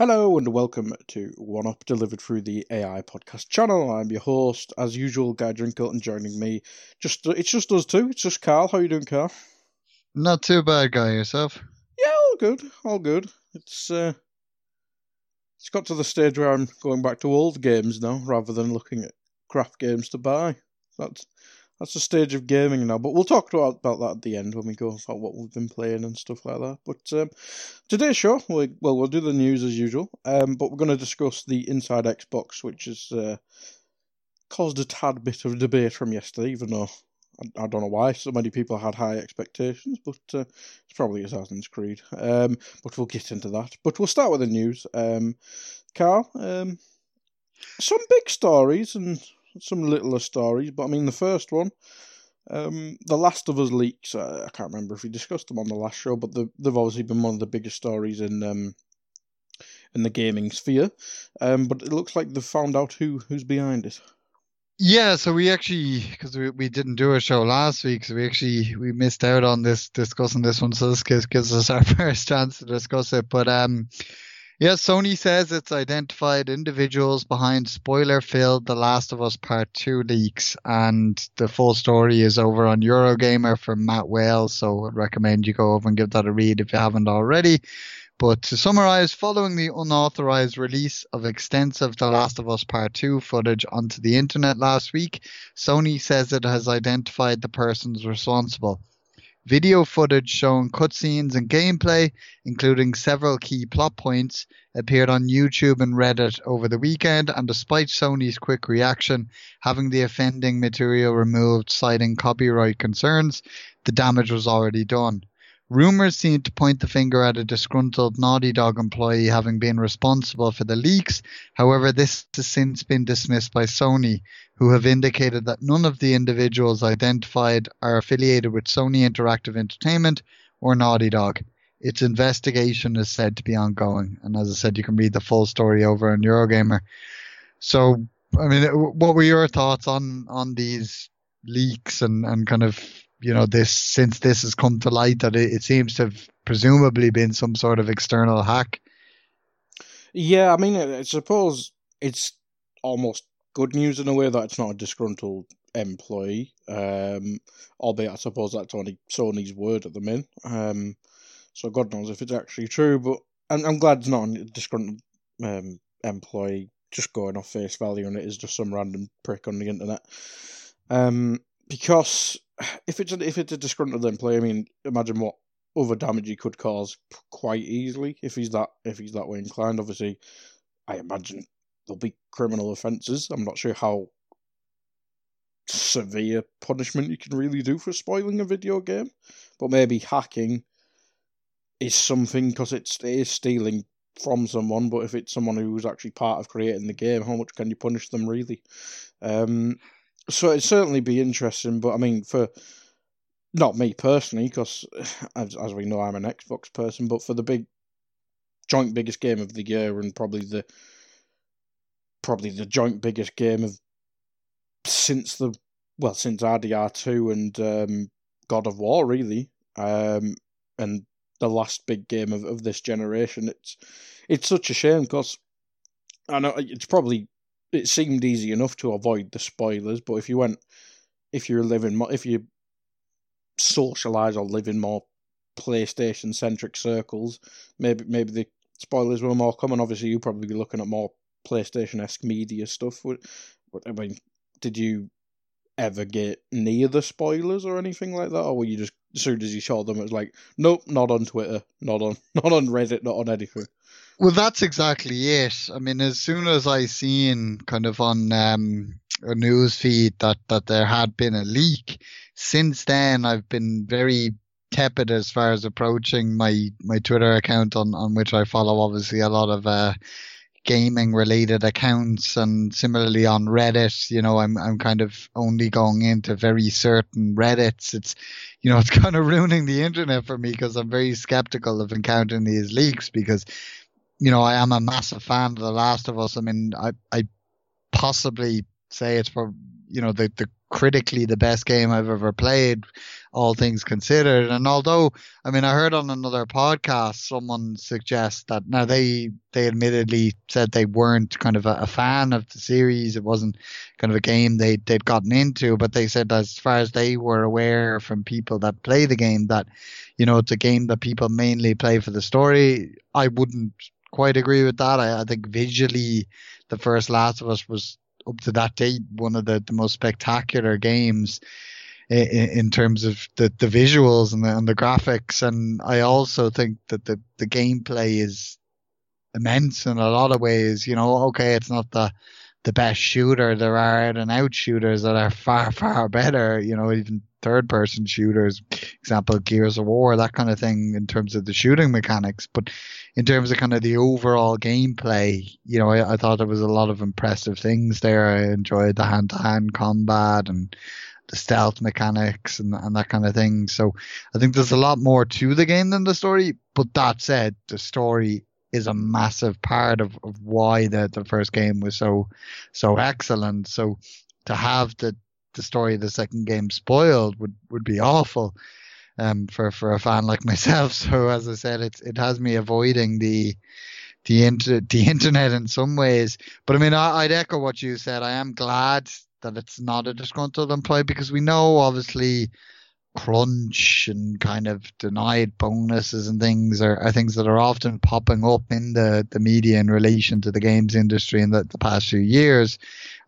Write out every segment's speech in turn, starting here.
Hello and welcome to One Up, delivered through the AI podcast channel. I'm your host, as usual, Guy Drinkle, and joining me, just it's just us two. It's just Carl. How you doing, Carl? Not too bad, guy. Yourself? Yeah, all good, all good. It's uh, it's got to the stage where I'm going back to old games now, rather than looking at craft games to buy. That's that's the stage of gaming now. But we'll talk about, about that at the end when we go about what we've been playing and stuff like that. But um, today's show, we, well, we'll do the news as usual. Um, but we're going to discuss the Inside Xbox, which has uh, caused a tad bit of debate from yesterday, even though I, I don't know why so many people had high expectations, but uh, it's probably Assassin's Creed. Um, but we'll get into that. But we'll start with the news. Um, Carl, um, some big stories and some littler stories, but I mean the first one, um, the Last of Us leaks. Uh, I can't remember if we discussed them on the last show, but the, they've obviously been one of the biggest stories in um, in the gaming sphere. Um, but it looks like they've found out who who's behind it. Yeah, so we actually because we, we didn't do a show last week, so we actually we missed out on this discussing this one. So this gives, gives us our first chance to discuss it. But um, yeah, Sony says it's identified individuals behind spoiler-filled The Last of Us Part Two leaks, and the full story is over on Eurogamer from Matt Wales. So I'd recommend you go over and give that a read if you haven't already. But to summarize, following the unauthorized release of extensive The Last of Us Part 2 footage onto the internet last week, Sony says it has identified the persons responsible. Video footage showing cutscenes and gameplay, including several key plot points, appeared on YouTube and Reddit over the weekend, and despite Sony's quick reaction, having the offending material removed, citing copyright concerns, the damage was already done. Rumors seem to point the finger at a disgruntled Naughty Dog employee having been responsible for the leaks. However, this has since been dismissed by Sony, who have indicated that none of the individuals identified are affiliated with Sony Interactive Entertainment or Naughty Dog. Its investigation is said to be ongoing, and as I said, you can read the full story over on Eurogamer. So, I mean, what were your thoughts on on these leaks and and kind of you know this since this has come to light that it, it seems to have presumably been some sort of external hack. Yeah, I mean, I suppose it's almost good news in a way that it's not a disgruntled employee. Um, albeit, I suppose that's only Sony's word at the minute. Um, so God knows if it's actually true. But and I'm glad it's not a disgruntled um, employee just going off face value, and it is just some random prick on the internet. Um, because if it's a, if it's a disgruntled employee, I mean, imagine what other damage he could cause quite easily if he's that if he's that way inclined. Obviously, I imagine there'll be criminal offences. I'm not sure how severe punishment you can really do for spoiling a video game, but maybe hacking is something because it's it is stealing from someone. But if it's someone who's actually part of creating the game, how much can you punish them really? Um, so it'd certainly be interesting. But I mean, for not me personally, because as, as we know, I'm an Xbox person, but for the big joint biggest game of the year and probably the probably the joint biggest game of since the well since RDR two and um, God of War really, um, and the last big game of, of this generation. It's it's such a shame because I know it's probably it seemed easy enough to avoid the spoilers, but if you went if you're living if you socialize or live in more PlayStation centric circles, maybe maybe the spoilers were more common. Obviously, you probably be looking at more PlayStation esque media stuff. I mean, did you ever get near the spoilers or anything like that, or were you just as soon as you saw them, it was like, nope, not on Twitter, not on, not on Reddit, not on anything. Well, that's exactly it. I mean, as soon as I seen kind of on um, a news feed that that there had been a leak, since then I've been very tepid as far as approaching my my Twitter account on on which I follow obviously a lot of uh, gaming related accounts and similarly on Reddit, you know, I'm I'm kind of only going into very certain Reddits. It's you know, it's kind of ruining the internet for me because I'm very skeptical of encountering these leaks because you know, I am a massive fan of The Last of Us. I mean, I I possibly say it's for you know the the critically the best game I've ever played, all things considered. And although, I mean, I heard on another podcast someone suggest that now they they admittedly said they weren't kind of a, a, fan of the series. It wasn't kind of a game they they'd gotten into, but they said as far as they were aware from people that play the game that you know it's a game that people mainly play for the story. I wouldn't quite agree with that. I, I think visually, the first Last of Us was up to that date one of the, the most spectacular games in, in terms of the, the visuals and the, and the graphics. And I also think that the, the gameplay is immense in a lot of ways. You know, okay, it's not the the best shooter. There are out and out shooters that are far, far better, you know, even third person shooters, example, Gears of War, that kind of thing in terms of the shooting mechanics. But in terms of kind of the overall gameplay, you know, I, I thought there was a lot of impressive things there. I enjoyed the hand to hand combat and the stealth mechanics and, and that kind of thing. So I think there's a lot more to the game than the story. But that said, the story is a massive part of, of why the, the first game was so so excellent. So to have the the story of the second game spoiled would, would be awful um, for for a fan like myself. So as I said, it's it has me avoiding the the inter- the internet in some ways. But I mean, I, would echo what you said. I am glad that it's not a disgruntled employee because we know obviously crunch and kind of denied bonuses and things are, are things that are often popping up in the, the media in relation to the games industry in the, the past few years.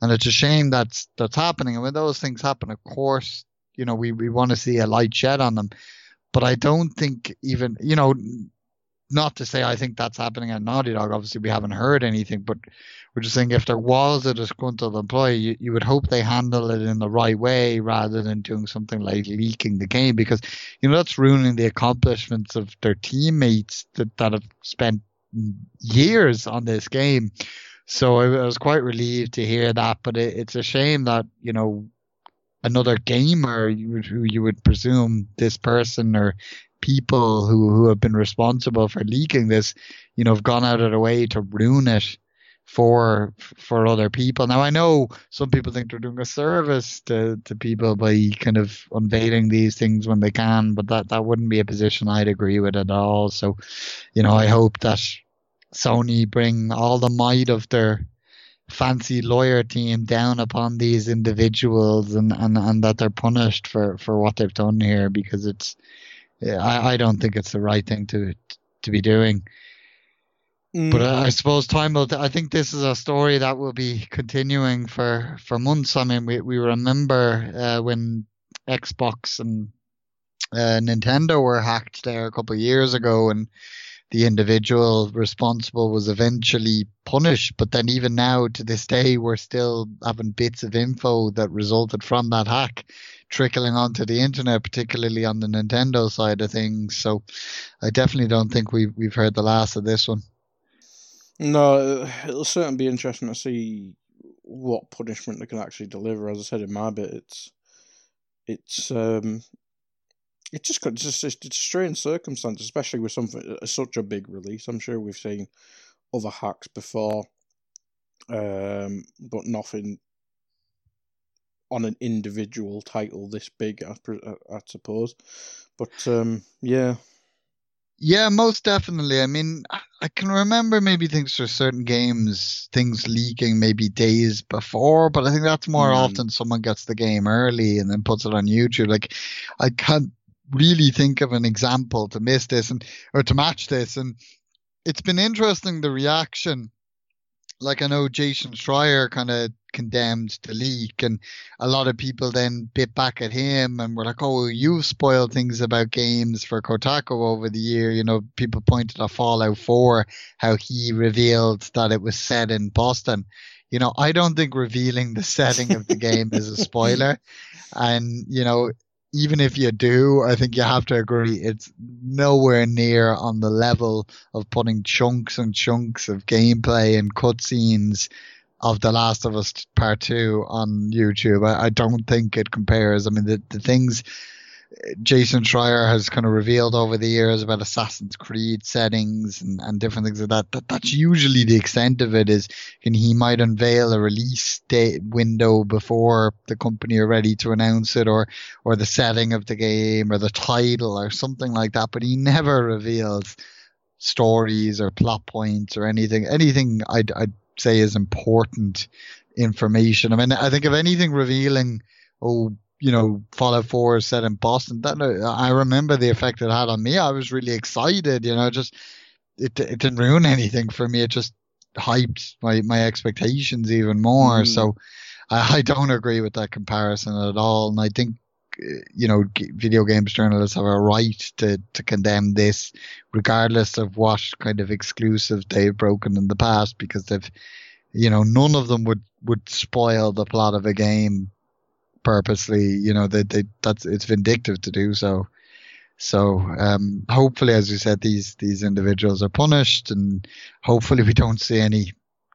And it's a shame that's that's happening. And when those things happen, of course, you know, we, we want to see a light shed on them. But I don't think even, you know, not to say I think that's happening at Naughty Dog. Obviously, we haven't heard anything, but we're just saying if there was a disgruntled employee, you, you would hope they handle it in the right way rather than doing something like leaking the game because, you know, that's ruining the accomplishments of their teammates that, that have spent years on this game. So I, I was quite relieved to hear that, but it, it's a shame that, you know, another gamer who you would presume this person or people who, who have been responsible for leaking this, you know, have gone out of their way to ruin it for for other people. Now I know some people think they're doing a service to, to people by kind of unveiling these things when they can, but that, that wouldn't be a position I'd agree with at all. So, you know, I hope that Sony bring all the might of their fancy lawyer team down upon these individuals and, and, and that they're punished for, for what they've done here because it's I, I don't think it's the right thing to to be doing. Mm. But I, I, suppose time will. I think this is a story that will be continuing for, for months. I mean, we we remember uh, when Xbox and uh, Nintendo were hacked there a couple of years ago, and the individual responsible was eventually punished. But then, even now, to this day, we're still having bits of info that resulted from that hack trickling onto the internet, particularly on the Nintendo side of things. So, I definitely don't think we've we've heard the last of this one. No, it'll certainly be interesting to see what punishment they can actually deliver. As I said in my bit, it's it's um, it's just just it's a strange circumstance, especially with something uh, such a big release. I'm sure we've seen other hacks before, um, but nothing on an individual title this big, I, I suppose. But um, yeah. Yeah, most definitely. I mean, I can remember maybe things for certain games, things leaking maybe days before, but I think that's more mm. often someone gets the game early and then puts it on YouTube. Like, I can't really think of an example to miss this and or to match this. And it's been interesting the reaction. Like I know Jason Schreier kind of condemned the leak, and a lot of people then bit back at him and were like, "Oh, you've spoiled things about games for Kotaku over the year." You know, people pointed at Fallout 4, how he revealed that it was set in Boston. You know, I don't think revealing the setting of the game is a spoiler, and you know, even if you do, I think you have to agree it's nowhere near on the level of putting chunks and chunks of gameplay and cutscenes of The Last of Us Part 2 on YouTube. I, I don't think it compares. I mean, the, the things Jason Schreier has kind of revealed over the years about Assassin's Creed settings and, and different things like that, that. That's usually the extent of it is and he might unveil a release date window before the company are ready to announce it or or the setting of the game or the title or something like that, but he never reveals stories or plot points or anything anything I'd I'd say is important information. I mean I think if anything revealing oh you know, Fallout 4 is set in Boston. That I remember the effect it had on me. I was really excited, you know, just it it didn't ruin anything for me. It just hyped my my expectations even more. Mm. So I, I don't agree with that comparison at all. And I think you know, video games journalists have a right to, to condemn this, regardless of what kind of exclusive they've broken in the past, because they've, you know, none of them would, would spoil the plot of a game purposely. You know, they, they that's it's vindictive to do so. So um, hopefully, as you said, these these individuals are punished, and hopefully we don't see any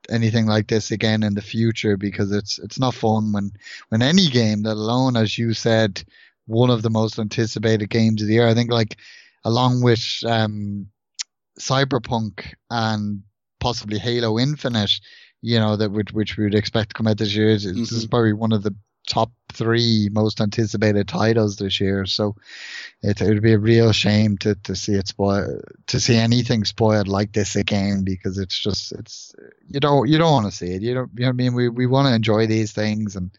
anything like this again in the future because it's it's not fun when when any game, let alone as you said, one of the most anticipated games of the year. I think like along with um, Cyberpunk and possibly Halo Infinite, you know that which which we would expect to come out this year. mm-hmm. This is mm-hmm. probably one of the top three most anticipated titles this year. So it, would be a real shame to, to see it spoil, to see anything spoiled like this again, because it's just, it's, you don't, you don't want to see it. You don't, you know what I mean? We, we want to enjoy these things and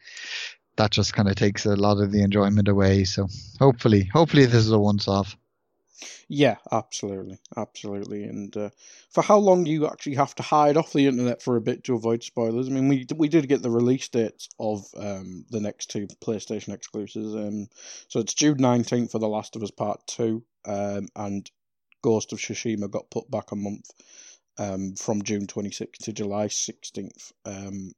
that just kind of takes a lot of the enjoyment away. So hopefully, hopefully this is a once off. Yeah, absolutely, absolutely. And uh, for how long do you actually have to hide off the internet for a bit to avoid spoilers? I mean, we we did get the release dates of um, the next two PlayStation exclusives. Um, so it's June nineteenth for The Last of Us Part Two, um, and Ghost of Tsushima got put back a month um, from June twenty sixth to July sixteenth. Um,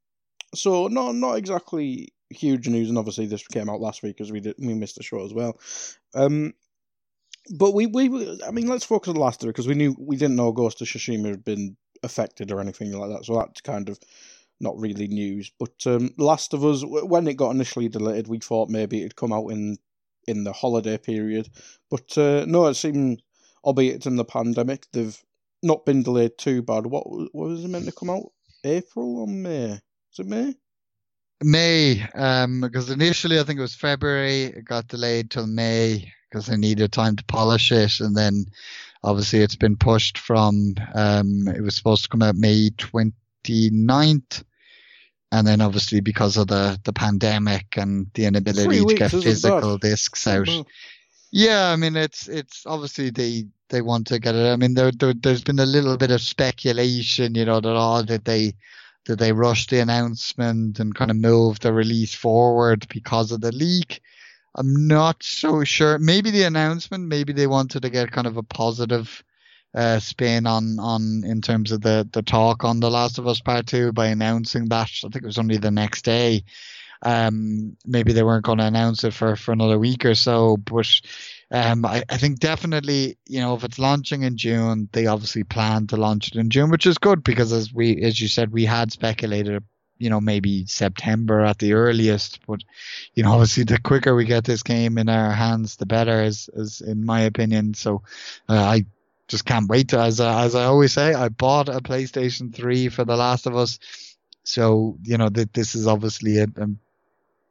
so not not exactly huge news, and obviously this came out last week as we did we missed the show as well. Um, but we, we, I mean, let's focus on the last of because we knew we didn't know Ghost of Tsushima had been affected or anything like that, so that's kind of not really news. But um, Last of Us, when it got initially deleted, we thought maybe it'd come out in in the holiday period, but uh, no, it seemed, albeit it's in the pandemic, they've not been delayed too bad. What, what was it meant to come out? April or May? Is it May? May, um, because initially I think it was February. It got delayed till May because they needed time to polish it. And then obviously it's been pushed from, um, it was supposed to come out May 29th. And then obviously because of the, the pandemic and the inability to get physical discs out. Mm-hmm. Yeah, I mean it's it's obviously they they want to get it. I mean there, there has been a little bit of speculation, you know, that all that they that they rushed the announcement and kind of moved the release forward because of the leak. I'm not so sure. Maybe the announcement, maybe they wanted to get kind of a positive uh, spin on on in terms of the the talk on The Last of Us Part Two by announcing that. I think it was only the next day. Um, maybe they weren't going to announce it for for another week or so, but. Um, I, I think definitely, you know, if it's launching in June, they obviously plan to launch it in June, which is good because as we, as you said, we had speculated you know, maybe September at the earliest. But, you know, obviously the quicker we get this game in our hands, the better, is, is in my opinion. So uh, I just can't wait to, as, I, as I always say, I bought a PlayStation 3 for The Last of Us. So, you know, that this is obviously a, a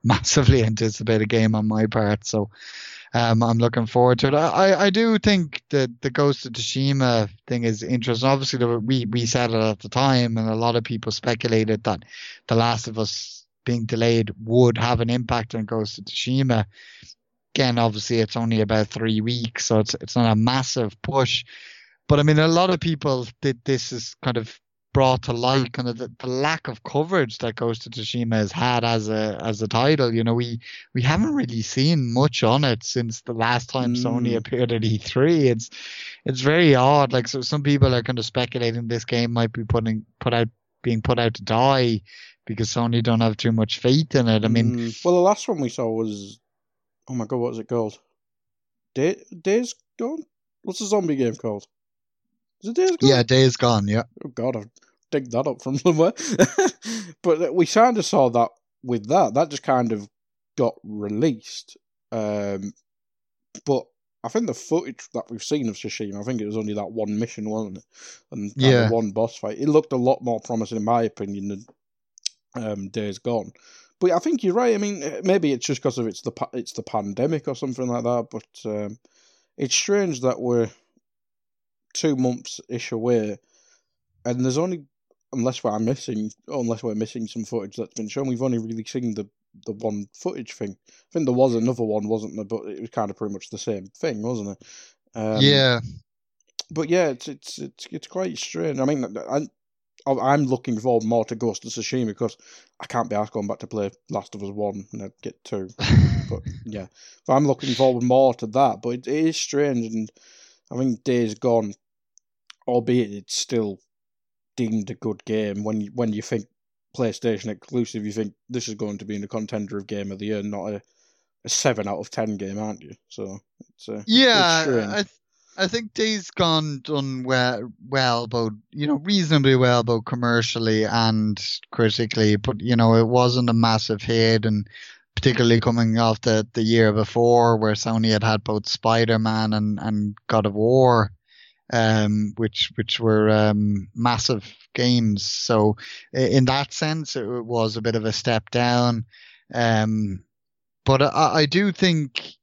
massively anticipated game on my part. So, um, I'm looking forward to it. I, I do think that the Ghost of Tsushima thing is interesting. Obviously, we, we said it at the time, and a lot of people speculated that The Last of Us being delayed would have an impact on Ghost of Tsushima. Again, obviously, it's only about three weeks, so it's it's not a massive push. But I mean, a lot of people did this is kind of brought to light kind of the, the, lack of coverage that Ghost of Tsushima has had as a as a title. You know, we we haven't really seen much on it since the last time mm. Sony appeared at E3. It's it's very odd. Like so some people are kind of speculating this game might be putting put out being put out to die because Sony don't have too much faith in it. I mean mm. Well the last one we saw was oh my god, what was it called? Day, Days Gone? What's the zombie game called? Is it Days Gone? Yeah, Days Gone, yeah. Oh god, I've dig that up from somewhere. but we kind of saw that with that. That just kind of got released. Um, but I think the footage that we've seen of Tsushima, I think it was only that one mission, wasn't it? And yeah. one boss fight. It looked a lot more promising, in my opinion, than um, Days Gone. But I think you're right. I mean, maybe it's just because of it's the it's the pandemic or something like that. But um, it's strange that we're two months ish away, and there's only unless we're missing, unless we're missing some footage that's been shown, we've only really seen the the one footage thing. I think there was another one, wasn't there? But it was kind of pretty much the same thing, wasn't it? Um, yeah. But yeah, it's it's it's it's quite strange. I mean, I, I'm looking forward more to Ghost of Tsushima because I can't be asked going back to play Last of Us One and I'd get two. but yeah, so I'm looking forward more to that. But it, it is strange, and I think Days Gone, albeit it's still deemed a good game when you, when you think PlayStation exclusive, you think this is going to be in the contender of game of the year, not a, a seven out of ten game, aren't you? So it's uh, yeah, I th- I think Days Gone done well, well, both you know reasonably well, both commercially and critically. But you know it wasn't a massive hit, and particularly coming off the the year before where Sony had had both Spider Man and and God of War um, which which were um, massive games. So in that sense, it was a bit of a step down. Um, but I, I, do think,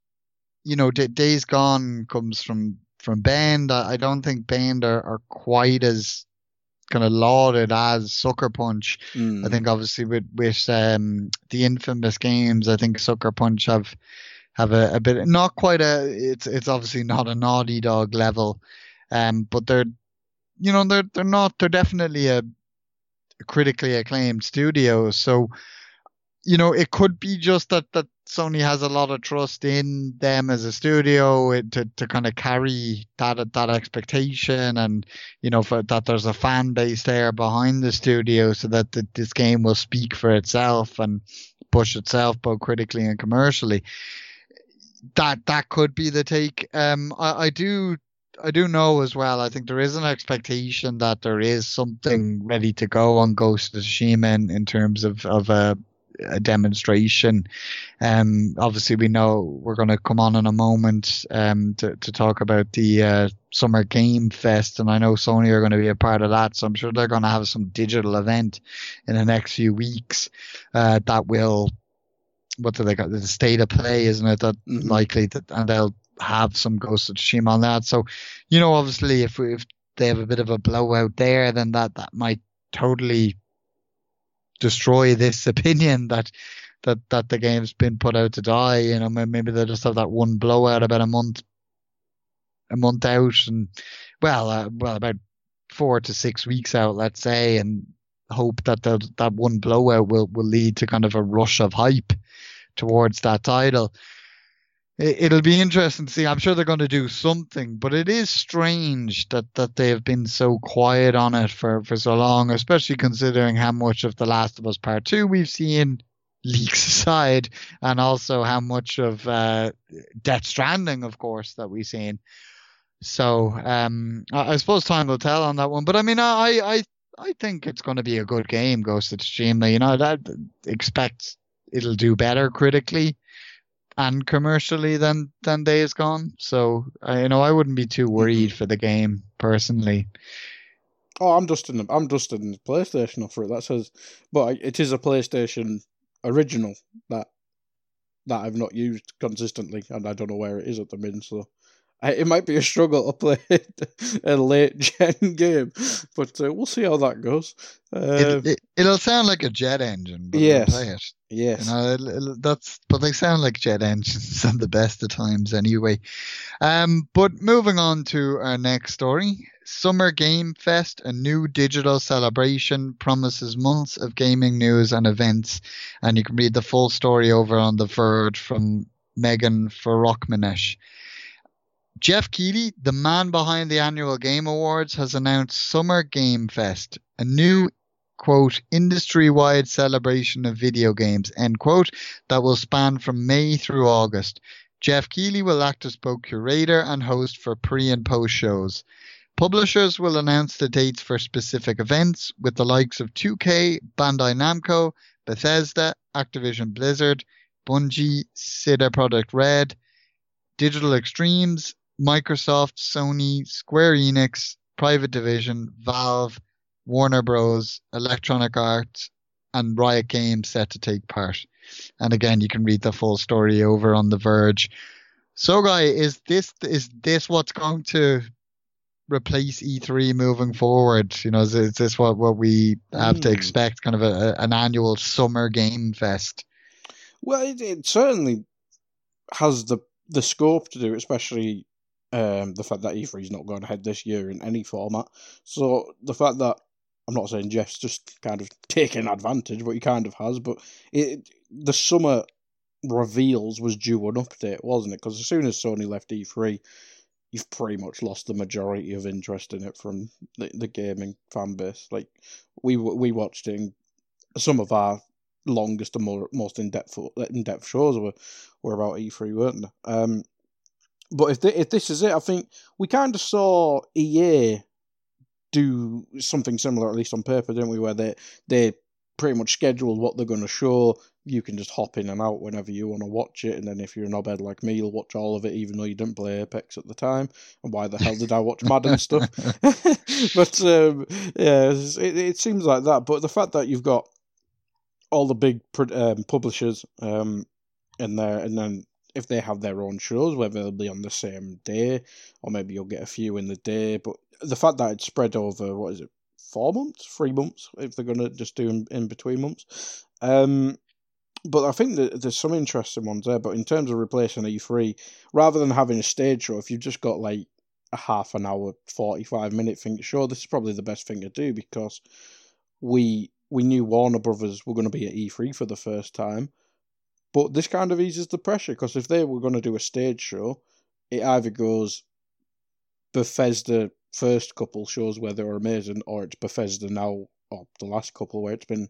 you know, Days Gone comes from from Bend. I, I don't think Bend are, are quite as kind of lauded as Sucker Punch. Mm. I think obviously with with um, the infamous games, I think Sucker Punch have have a, a bit not quite a it's it's obviously not a Naughty Dog level um, but they're, you know, they're they're not. They're definitely a, critically acclaimed studio. So, you know, it could be just that that Sony has a lot of trust in them as a studio to to kind of carry that that expectation, and you know, for, that there's a fan base there behind the studio, so that the, this game will speak for itself and push itself both critically and commercially. That that could be the take. Um, I, I do I do know as well. I think there is an expectation that there is something ready to go on Ghost of Tsushima in, in terms of of a, a demonstration. Um, obviously we know we're going to come on in a moment um, to to talk about the uh, Summer Game Fest, and I know Sony are going to be a part of that. So I'm sure they're going to have some digital event in the next few weeks uh, that will what do they got? The state of play, isn't it? That mm-hmm. likely that, and they'll have some Ghost of Tsushima on that. So, you know, obviously, if if they have a bit of a blowout there, then that that might totally destroy this opinion that that that the game's been put out to die. You know, maybe they just have that one blowout about a month a month out, and well, uh, well, about four to six weeks out, let's say, and hope that the, that one blowout will will lead to kind of a rush of hype towards that title it'll be interesting to see. I'm sure they're going to do something, but it is strange that, that they have been so quiet on it for, for so long, especially considering how much of The Last of Us Part 2 we've seen leaks aside, and also how much of uh, Death Stranding, of course, that we've seen. So um, I, I, suppose time will tell on that one. But I mean, I, I I think it's going to be a good game, Ghost of Tsushima. You know, I expect it'll do better critically and commercially than than Days Gone. So, I, you know, I wouldn't be too worried mm-hmm. for the game personally. Oh, I'm just in the I'm just in the PlayStation offer it. That says, but it is a PlayStation original that that I've not used consistently, and I don't know where it is at the minute. So it might be a struggle to play a late gen game, but uh, we'll see how that goes. Uh, it, will it, sound like a jet engine, but yes, play it. Yes, you know, it, it, that's but they sound like jet engines at the best of times anyway. Um, but moving on to our next story, Summer Game Fest, a new digital celebration, promises months of gaming news and events, and you can read the full story over on The Verge from Megan Farokmanesh. Geoff Keighley, the man behind the annual Game Awards, has announced Summer Game Fest, a new quote industry-wide celebration of video games end quote that will span from May through August. Geoff Keighley will act as both curator and host for pre and post shows. Publishers will announce the dates for specific events with the likes of 2K, Bandai Namco, Bethesda, Activision Blizzard, Bungie, CD Projekt Red, Digital Extremes, Microsoft, Sony, Square Enix, Private Division, Valve, Warner Bros, Electronic Arts, and Riot Games set to take part. And again, you can read the full story over on The Verge. So, guy, is this is this what's going to replace E3 moving forward? You know, is, is this what, what we have mm. to hmm. expect? Kind of a, an annual summer game fest. Well, it, it certainly has the the scope to do, especially um, the fact that E3 is not going ahead this year in any format. So the fact that I'm not saying Geoff's just kind of taking advantage, but he kind of has. But it, the summer reveals was due an update, wasn't it? Because as soon as Sony left E3, you've pretty much lost the majority of interest in it from the, the gaming fan base. Like we we watched it. some of our longest and more, most in depth in depth shows were were about E3, weren't they? Um, but if if this is it, I think we kind of saw EA do something similar, at least on paper, didn't we? Where they they pretty much scheduled what they're going to show. You can just hop in and out whenever you want to watch it, and then if you're a knobhead like me, you'll watch all of it, even though you didn't play Apex at the time. And why the hell did I watch Madden stuff? but um, yeah, it, it seems like that. But the fact that you've got all the big um, publishers um, in there, and then if they have their own shows, whether they'll be on the same day or maybe you'll get a few in the day. But the fact that it's spread over what is it, four months, three months, if they're gonna just do in, in between months. Um, but I think that there's some interesting ones there. But in terms of replacing E3, rather than having a stage show, if you've just got like a half an hour, forty five minute thing, sure, this is probably the best thing to do because we we knew Warner Brothers were going to be at E3 for the first time. But this kind of eases the pressure because if they were going to do a stage show, it either goes Bethesda first couple shows where they were amazing, or it's Bethesda now, or the last couple where it's been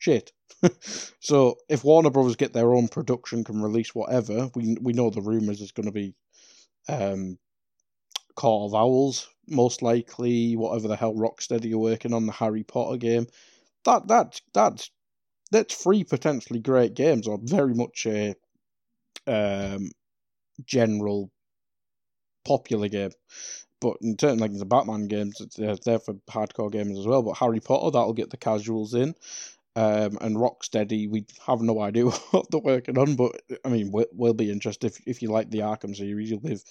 shit. so if Warner Brothers get their own production, can release whatever, we we know the rumors is going to be um, Court of Owls, most likely, whatever the hell Rocksteady are working on, the Harry Potter game. That that that's that's three potentially great games, or very much a um, general popular game. But in terms like the Batman games, they're, they're for hardcore gamers as well. But Harry Potter, that'll get the casuals in. Um, and Rocksteady, we have no idea what they're working on, but I mean, we'll, we'll be interested if if you like the Arkham series. You'll give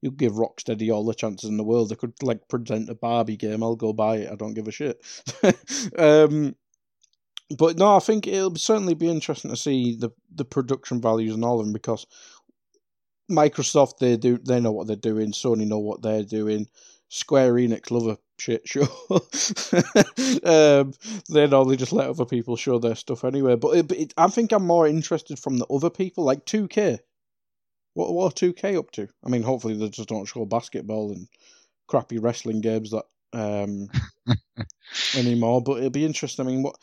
you'll give Rocksteady all the chances in the world. They could like present a Barbie game. I'll go buy it. I don't give a shit. um, but no, I think it'll certainly be interesting to see the the production values and all of them because Microsoft they do they know what they're doing, Sony know what they're doing, Square Enix love a shit show. um, they normally just let other people show their stuff anyway. But, it, it, I think I'm more interested from the other people, like 2K. What what are 2K up to? I mean, hopefully they just don't show basketball and crappy wrestling games that um anymore. But it'll be interesting. I mean, what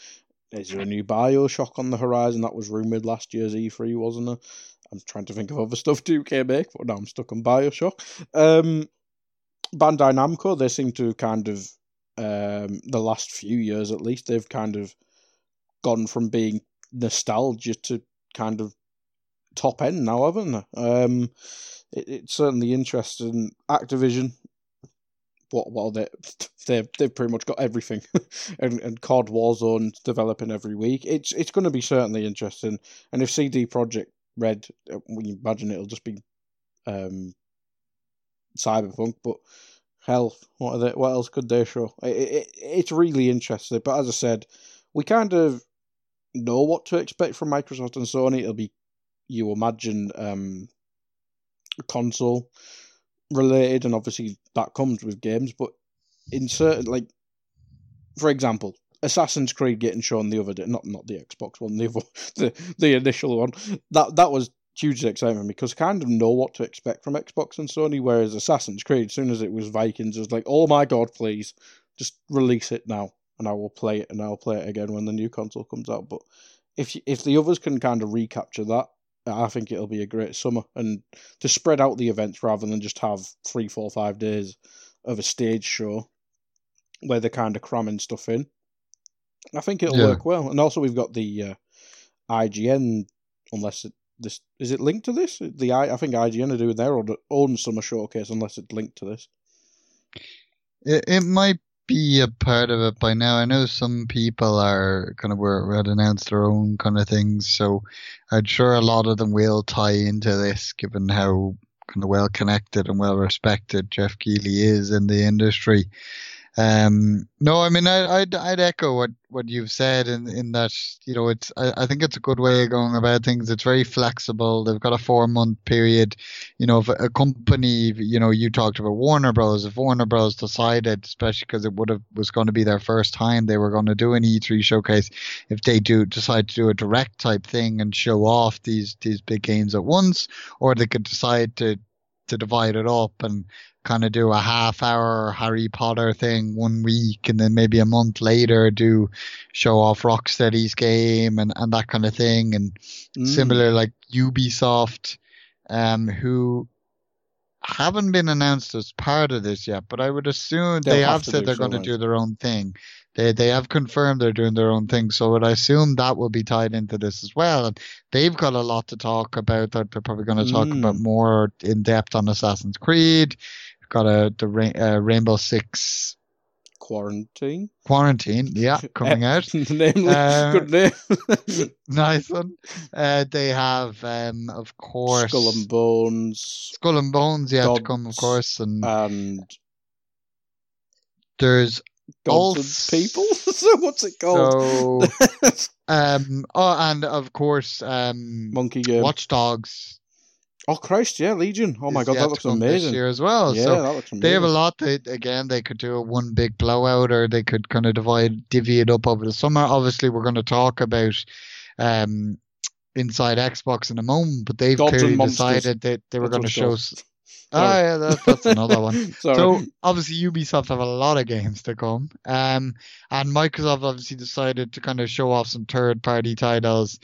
is there a new Bioshock on the horizon? That was rumored last year's E3, wasn't it? I'm trying to think of other stuff 2K make, but now I'm stuck on Bioshock. Um, Bandai Namco, they seem to kind of um, the last few years at least, they've kind of gone from being nostalgia to kind of top end now, haven't they? Um, it, it's certainly interesting. Activision, what well they they they've pretty much got everything, and and COD Warzone developing every week. It's it's going to be certainly interesting. And if CD Projekt Red, uh, we imagine it'll just be um, Cyberpunk, but hell, what they, what else could they show? It, it, it's really interesting. But as I said, we kind of know what to expect from Microsoft and Sony. It'll be, you imagine, um, console related, and obviously that comes with games. But in certain, like, for example, Assassin's Creed getting shown the other day, not not the Xbox one, the other, the the initial one. That that was huge excitement because I kind of know what to expect from Xbox and Sony. Whereas Assassin's Creed, as soon as it was Vikings, it was like, oh my god, please just release it now, and I will play it, and I'll play it again when the new console comes out. But if if the others can kind of recapture that, I think it'll be a great summer, and to spread out the events rather than just have three, four, five days of a stage show where they're kind of cramming stuff in. I think it'll Yeah. work well, and also we've got the uh, IGN, unless it this is it linked to this? The I, I think IGN are doing their own, own summer showcase, unless it's linked to this. It, it might be a part of it by now. I know some people are kind of were had announced their own kind of things, so I'm sure a lot of them will tie into this, given how kind of well connected and well respected Geoff Keighley is in the industry. Um, no, I mean, I, I'd, I'd echo what, what you've said in, in that, you know, it's, I, I think it's a good way of going about things. It's very flexible. They've got a four month period. You know, if a company, you know, you talked about Warner Bros. If Warner Bros. decided, especially because it would have, was going to be their first time they were going to do an E3 showcase, if they do decide to do a direct type thing and show off these, these big games at once, or they could decide to, to divide it up and kind of do a half hour Harry Potter thing one week and then maybe a month later do show off Rocksteady's game and, and that kind of thing. And Mm. similar like Ubisoft, um, who haven't been announced as part of this yet, but I would assume They'll they have have said they're going to do their own thing. They they have confirmed they're doing their own thing, so I assume that will be tied into this as well. And they've got a lot to talk about that they're probably going to talk Mm. about more in depth on Assassin's Creed. Got a the Ra- uh, Rainbow Six Quarantine. Quarantine, yeah, coming out. Namely, Uh, good name. nice one. Uh, they have, um, of course, Skull and Bones Skull and Bones yet to come, of course, and and there's Gods and People. so what's it called? so um oh and of course um Monkey Game. Watch Dogs. Oh Christ, yeah, Legion. Oh my god, that looks come this amazing. year as well. yeah, so that looks amazing. they have a lot. They, again, they could do a one big blowout, or they could kind of divide, divvy it up over the summer. Obviously, we're going to talk about um, inside Xbox in a moment, but they've Gods clearly decided that they were That's going to show. Ah, yeah, that, that's another one. So obviously Ubisoft have a lot of games to come, um, and Microsoft obviously decided to kind of show off some third-party titles.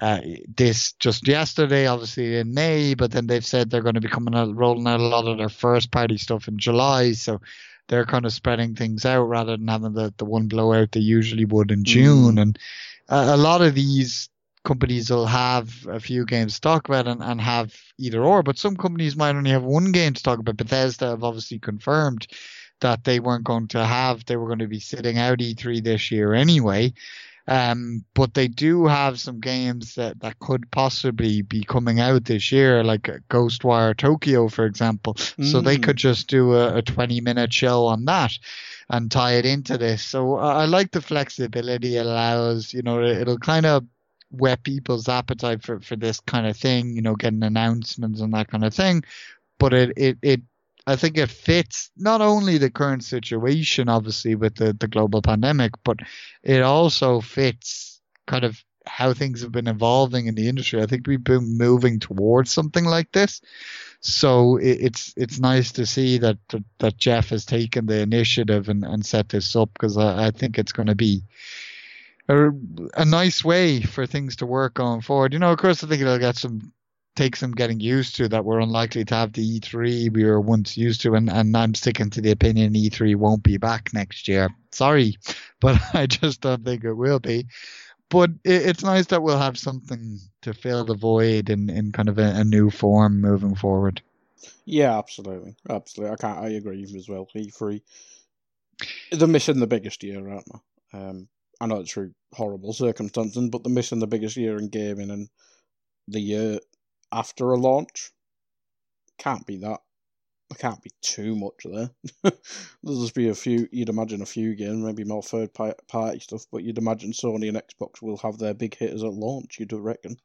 Uh, this just yesterday, obviously in May, but then they've said they're going to be coming out, rolling out a lot of their first-party stuff in July. So they're kind of spreading things out rather than having the, the one blowout they usually would in June. And uh, a lot of these companies will have a few games to talk about and, and have either or, but some companies might only have one game to talk about. Bethesda have obviously confirmed that they weren't going to have, they were going to be sitting out E3 this year anyway. Um, but they do have some games that, that could possibly be coming out this year, like Ghostwire Tokyo, for example. So they Mm. could just do a, a 20 minute show on that and tie it into this. So uh, I like the flexibility it allows, you know, it'll kind of whet people's appetite for, for this kind of thing, you know, getting announcements and that kind of thing. But it, it, it I think it fits not only the current situation, obviously, with the, the global pandemic, but it also fits kind of how things have been evolving in the industry. I think we've been moving towards something like this. So it, it's it's nice to see that, that that Geoff has taken the initiative and, and set this up because I, I think it's going to be a, a nice way for things to work going forward. You know, of course, I think it'll get some take some getting used to that we're unlikely to have the E3 we were once used to, and, and I'm sticking to the opinion E3 won't be back next year. Sorry, but I just don't think it will be. But it, it's nice that we'll have something to fill the void in, in kind of a, a new form moving forward. Yeah, absolutely, absolutely. I can't. I agree as well. E3, they're missing the biggest year, aren't they? Um, I know it's through horrible circumstances, but they're missing the biggest year in gaming, and the year after a launch can't be that. There can't be too much there. There'll just be a few. You'd imagine a few games, maybe more third party stuff, but you'd imagine Sony and Xbox will have their big hitters at launch. You'd reckon.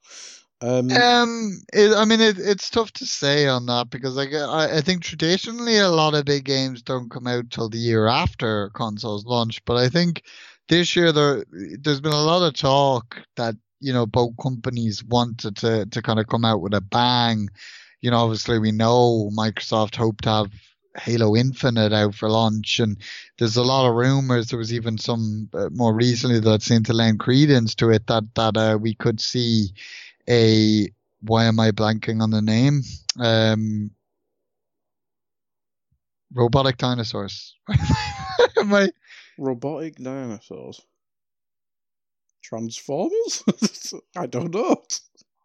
Um, um it, I mean, it, it's tough to say on that because I, I think traditionally a lot of big games don't come out till the year after consoles launch, but I think this year there there's been a lot of talk that you know both companies wanted to to kind of come out with a bang. You know, obviously we know Microsoft hoped to have Halo Infinite out for launch, and there's a lot of rumors. There was even some uh, more recently that seemed to lend credence to it that that uh, we could see a why am I blanking on the name? Um, robotic dinosaurs. am I? Robotic dinosaurs. Transformers? I don't know.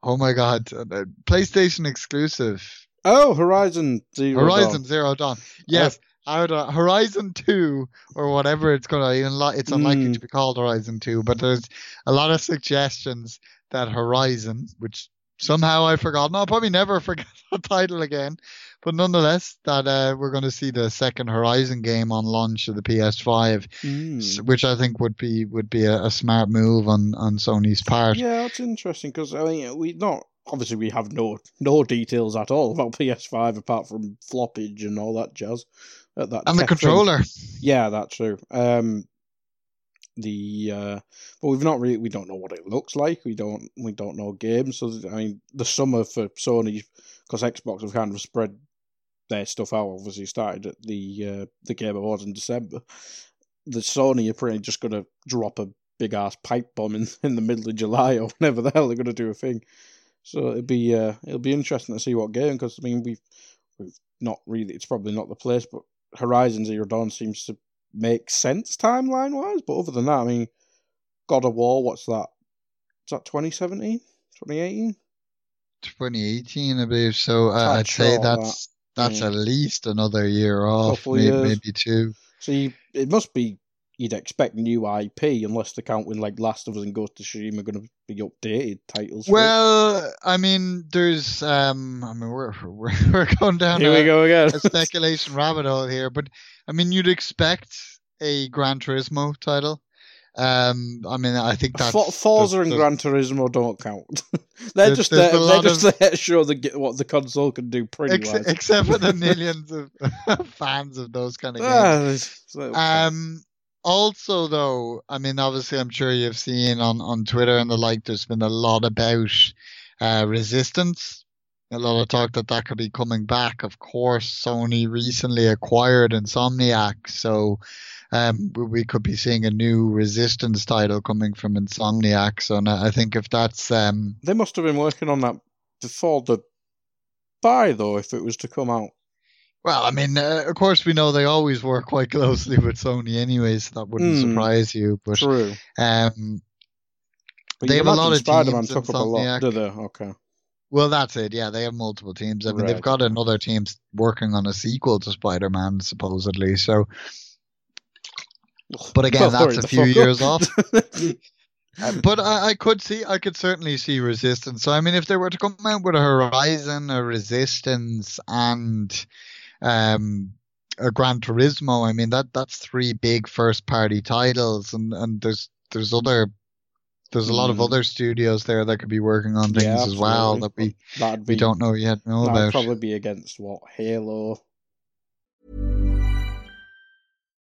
Oh my god, uh, PlayStation exclusive. Oh, Horizon Zero Horizon Dawn. Zero Dawn. Yes, uh, Horizon Two or whatever it's going to. It's unlikely mm. to be called Horizon Two, but there's a lot of suggestions that Horizon, which somehow I forgot. No, I'll probably never forget the title again. But nonetheless, that uh, we're going to see the second Horizon game on launch of the PS5, mm. which I think would be would be a, a, smart move on, on Sony's part. Yeah, that's interesting because I mean we not obviously we have no no details at all about PS5 apart from floppage and all that jazz. that and the controller. Thing. Yeah, that's true. Um, the uh, but we've not really we don't know what it looks like. We don't we don't know games. So I mean, the summer for Sony because Xbox have kind of spread their stuff out. Obviously, started at the uh, the Game Awards in December. The Sony are pretty just going to drop a big ass pipe bomb in, in the middle of July or whenever the hell they're going to do a thing. So it'll be uh, it'll be interesting to see what game because I mean we've we've not really it's probably not the place, but Horizon Zero Dawn seems to make sense timeline wise. But other than that, I mean, God of War, what's that? Is that 2017? 2018? 2018, I believe. So uh, I'd say that's that. That's at least another year off, maybe, maybe, two. So you, it must be you'd expect new IP unless they're counting like Last of Us and Ghost of Tsushima are going to be updated titles. Well, I mean, there's um, I mean, we're we're, we're going down here a, we go again a speculation rabbit hole here, but I mean, you'd expect a Gran Turismo title. Um, I mean, I think that Forza and Gran Turismo don't count. they're just there, they're just of, there to show the what the console can do pretty ex- well. Except for the millions of fans of those kind of games. um, also, though, I mean, obviously, I'm sure you've seen on, on Twitter and the like, there's been a lot about uh, resistance. A lot of talk that that could be coming back. Of course, Sony recently acquired Insomniac, so um, we could be seeing a new Resistance title coming from Insomniac. So I think if that's um, they must have been working on that before the buy, though, if it was to come out. Well, I mean, uh, of course, we know they always work quite closely with Sony, anyways. So that wouldn't mm, surprise you. But true. Um, but they have a lot of Spider-Man teams. Took up a lot, do they? Okay. Well, that's it. Yeah, they have multiple teams. I mean, right. they've got another team working on a sequel to Spider-Man, supposedly. So, but again, that's a few years off. Uh, but I, I, could see, I could certainly see Resistance. So, I mean, if they were to come out with a Horizon, a Resistance, and um, a Gran Turismo. I mean that that's three big first party titles, and and there's there's other there's a lot of hmm. other studios there that could be working on things yeah, as well that we that'd be, we don't know yet know that'd about. Probably be against what Halo.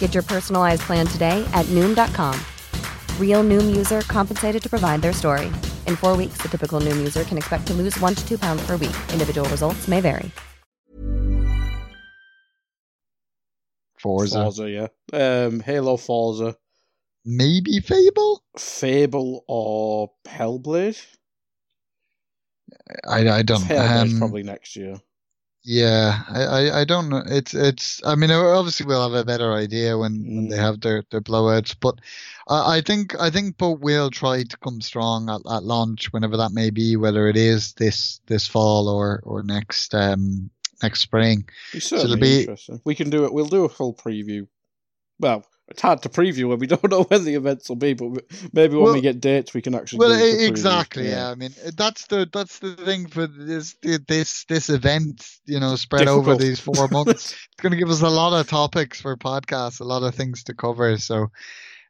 Get your personalized plan today at Noom.com. Real Noom user compensated to provide their story. In four weeks, the typical Noom user can expect to lose one to two pounds per week. Individual results may vary. Forza. Forza, yeah. Um, Halo Forza, Maybe Fable? Fable, or Hellblade. I, I don't Hellblade's um, probably next year. Yeah, I, I, I don't know. It's it's. I mean, obviously we'll have a better idea when, when they Mm. have their, their blowouts. But I I think I think both will try to come strong at, at launch, whenever that may be, whether it is this this fall or or next um next spring. Be it'll be- interesting. We can do it. We'll do a full preview. Well, it's hard to preview when we don't know when the events will be, but maybe when Well- we get dates, we can actually. Well, exactly. Yeah. I mean, that's the that's the thing for this this this event. You know, spread over these four months. it's going to give us a lot of topics for podcasts, a lot of things to cover. So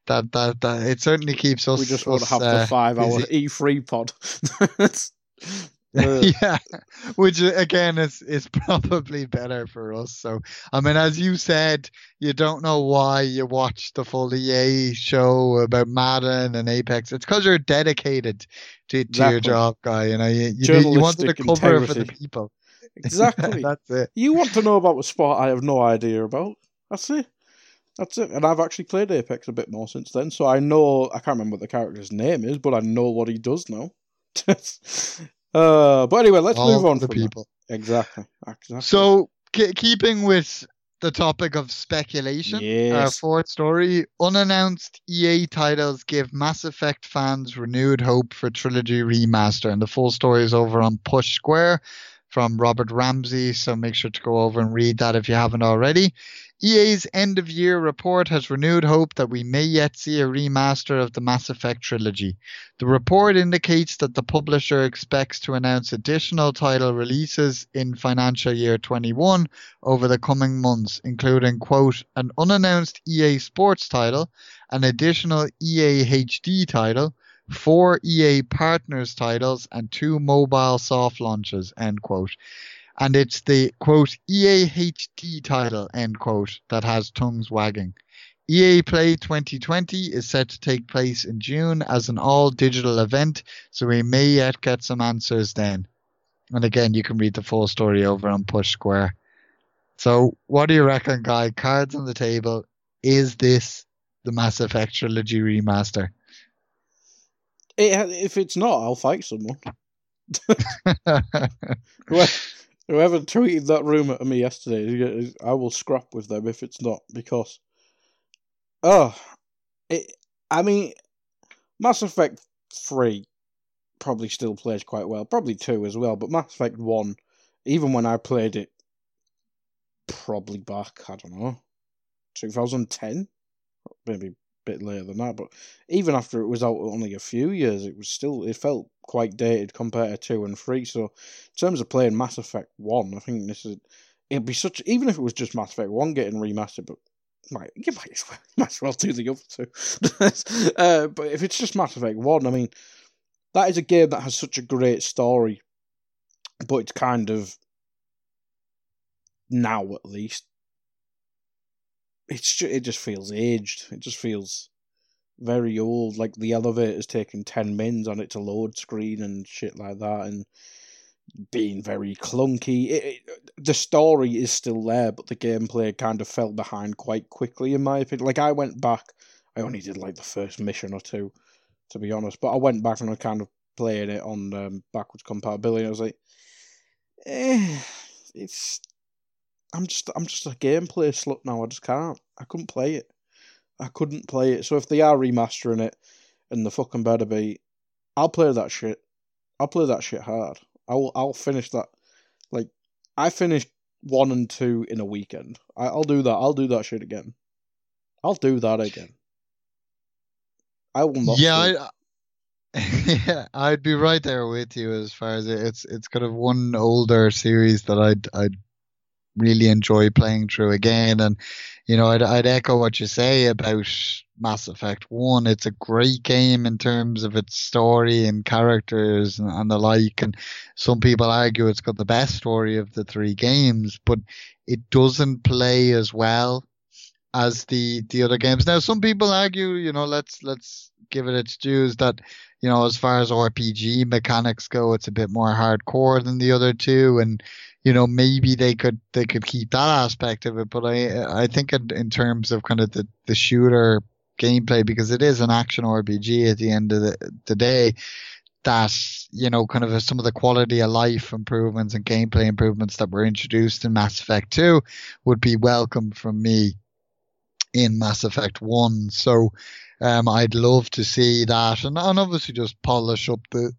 that that, that it certainly keeps us. we just won't us, have uh, the five-hour. E3 pod. Yeah, which uh, again is is probably better for us. So I mean, as you said, you don't know why you watch the full EA show about Madden and Apex. It's because you're dedicated to, to your job, guy. You know, you you, you wanted to cover it for the people. exactly. That's it. You want to know about a sport I have no idea about. That's it. That's it. And I've actually played Apex a bit more since then, so I know I can't remember what the character's name is, but I know what he does now. Uh, but anyway, let's All move on the that. people. Exactly. Exactly. So, ke- keeping with the topic of speculation, our Yes. fourth story unannounced EA titles give Mass Effect fans renewed hope for Trilogy Remaster. And the full story is over on Push Square from Robert Ramsey. So, make sure to go over and read that if you haven't already. EA's end of year report has renewed hope that we may yet see a remaster of the Mass Effect trilogy. The report indicates that the publisher expects to announce additional title releases in financial year 21 over the coming months, including, quote, an unannounced EA Sports title, an additional EA HD title, four EA Partners titles, and two mobile soft launches, end quote. And it's the, quote, EA HD title, end quote, that has tongues wagging. EA Play 2020 is set to take place in June as an all digital event, so we may yet get some answers then. And again, you can read the full story over on Push Square. So, what do you reckon, Guy? Cards on the table. Is this the Mass Effect trilogy remaster? It, if it's not, I'll fight someone. Whoever, whoever tweeted that rumor to me yesterday, I will scrap with them if it's not because, oh, it. I mean, Mass Effect three probably still plays quite well, probably two as well, but Mass Effect one, even when I played it, probably back I don't know, two thousand ten, maybe a bit later than that, but even after it was out only a few years, it was still it felt quite dated compared to two and three. So in terms of playing Mass Effect One, I think this is it'd be such even if it was just Mass Effect One getting remastered, but might you might as well, might as well do the other two. uh, but if it's just Mass Effect One, I mean, that is a game that has such a great story, but it's kind of now at least. It's ju- it just feels aged. It just feels very old. Like the elevator's taking ten mins on it to load screen and shit like that, and being very clunky. It, it, the story is still there, but the gameplay kind of fell behind quite quickly, in my opinion. Like I went back, I only did like the first mission or two, to be honest. But I went back and I kind of played it on um, backwards compatibility. I was like, eh, it's. I'm just I'm just a gameplay slut now. I just can't. I couldn't play it. I couldn't play it. So if they are remastering it, and the fucking better be, I'll play that shit. I'll play that shit hard. I'll I'll finish that. Like I finished one and two in a weekend. I, I'll do that. I'll do that shit again. I'll do that again. I will not. Yeah. I, yeah, I'd be right there with you as far as it, it's it's kind of one older series that I'd I'd really enjoy playing through again, and you know I'd I'd echo what you say about Mass Effect One. It's a great game in terms of its story and characters and, and the like, and some people argue it's got the best story of the three games, but it doesn't play as well as the the other games. Now, some people argue, you know, let's let's give it its dues that you know, as far as RPG mechanics go, it's a bit more hardcore than the other two, and you know maybe they could they could keep that aspect of it. But I I think in, in terms of kind of the the shooter gameplay, because it is an action RPG at the end of the, the day, that you know kind of some of the quality of life improvements and gameplay improvements that were introduced in Mass Effect 2 would be welcome from me in Mass Effect 1. So um, I'd love to see that, and, and obviously just polish up the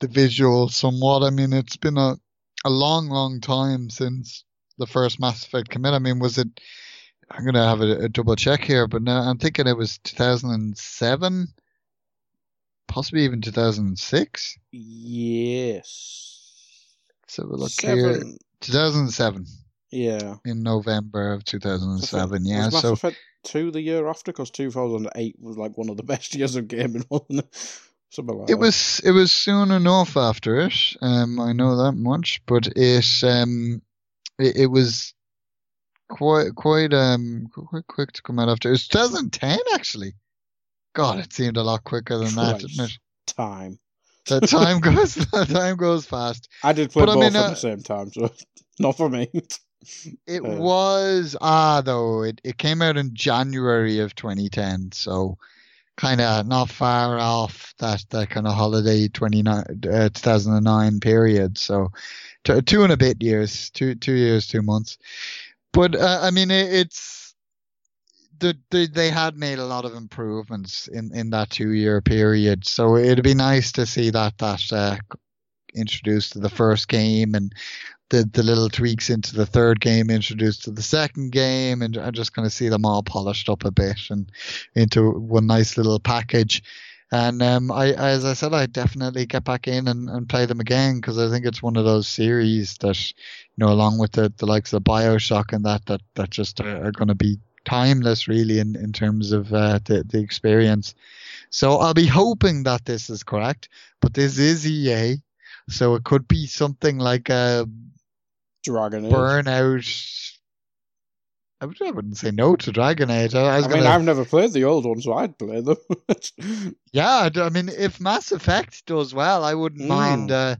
the visual somewhat. I mean, it's been a a long, long time since the first Mass Effect came in. I mean, was it? I'm gonna have a, a double check here, but now I'm thinking it was 2007, possibly even 2006. Yes. Have a look here. 2007 Yeah. in November of 2007. Yeah, so Effect two the year after? Because two thousand eight was like one of the best years of gaming, wasn't it? Something like It that. was it was soon enough after it. Um, I know that much, but it um, it, it was quite quite um quite quick to come out after. It was 2010 actually. God, it seemed a lot quicker than that, didn't it? Time. The time goes the time goes fast. I did play But I both mean, at uh, the same time, so not for me. It Uh, was ah though it, it came out in January of 2010, so kind of not far off that that kind of holiday 29 uh, 2009 period. So t- two and a bit years, two two years, two months. But uh, I mean it, it's the, the they had made a lot of improvements in in that two year period. So it'd be nice to see that that uh, introduced to the first game and the the little tweaks into the third game introduced to the second game and I just kind of see them all polished up a bit and into one nice little package. And um, I, as I said, I definitely get back in and, and play them again because I think it's one of those series that, you know, along with the, the likes of Bioshock and that, that, that just are, are going to be timeless really in, in terms of uh, the, the experience. So I'll be hoping that this is correct, but this is EA. So it could be something like a Dragon Age. Burnout. I would- I wouldn't say no to Dragon Age. I, I I mean, gonna, I've never played the old one, so I'd play them. yeah. I mean, if Mass Effect does well, I wouldn't Mm. mind. Uh,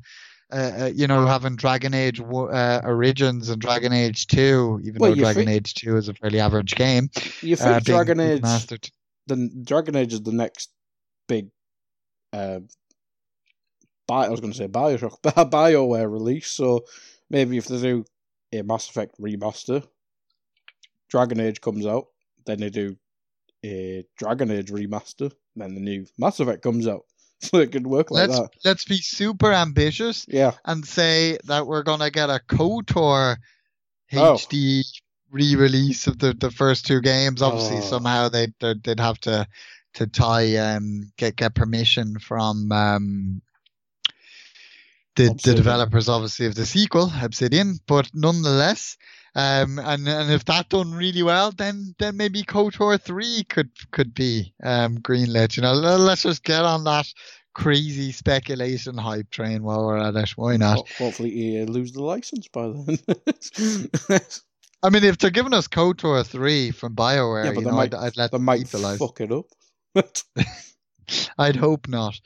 uh, uh, you know, having Dragon Age uh, Origins and Dragon Age Two, even Well, though Dragon think- Age Two is a fairly average game. you think uh, Dragon Age? remastered. The Dragon Age is the next big. Uh, Bi- I was going to say Bioshock, but Bioware release. So maybe if they do a Mass Effect remaster, Dragon Age comes out, then they do a Dragon Age remaster, then the new Mass Effect comes out. So it could work like Let's that. let's be super ambitious Yeah. and say that we're gonna get a KOTOR Oh. HD re-release of the, the first two games. Obviously, Oh. somehow they they'd, they'd have to to tie um get get permission from um the the developers obviously of the sequel Obsidian, but nonetheless. Um, and and if that done really well, then then maybe KOTOR three could could be um greenlit. You know, Let- let's just get on that crazy speculation hype train while we're at it. Why not? Ho- Hopefully, EA lose the license by then. I mean, if they're giving us KOTOR 3 from BioWare, yeah, but you know, might, I'd, I'd let they them might the fuck it up. I'd hope not.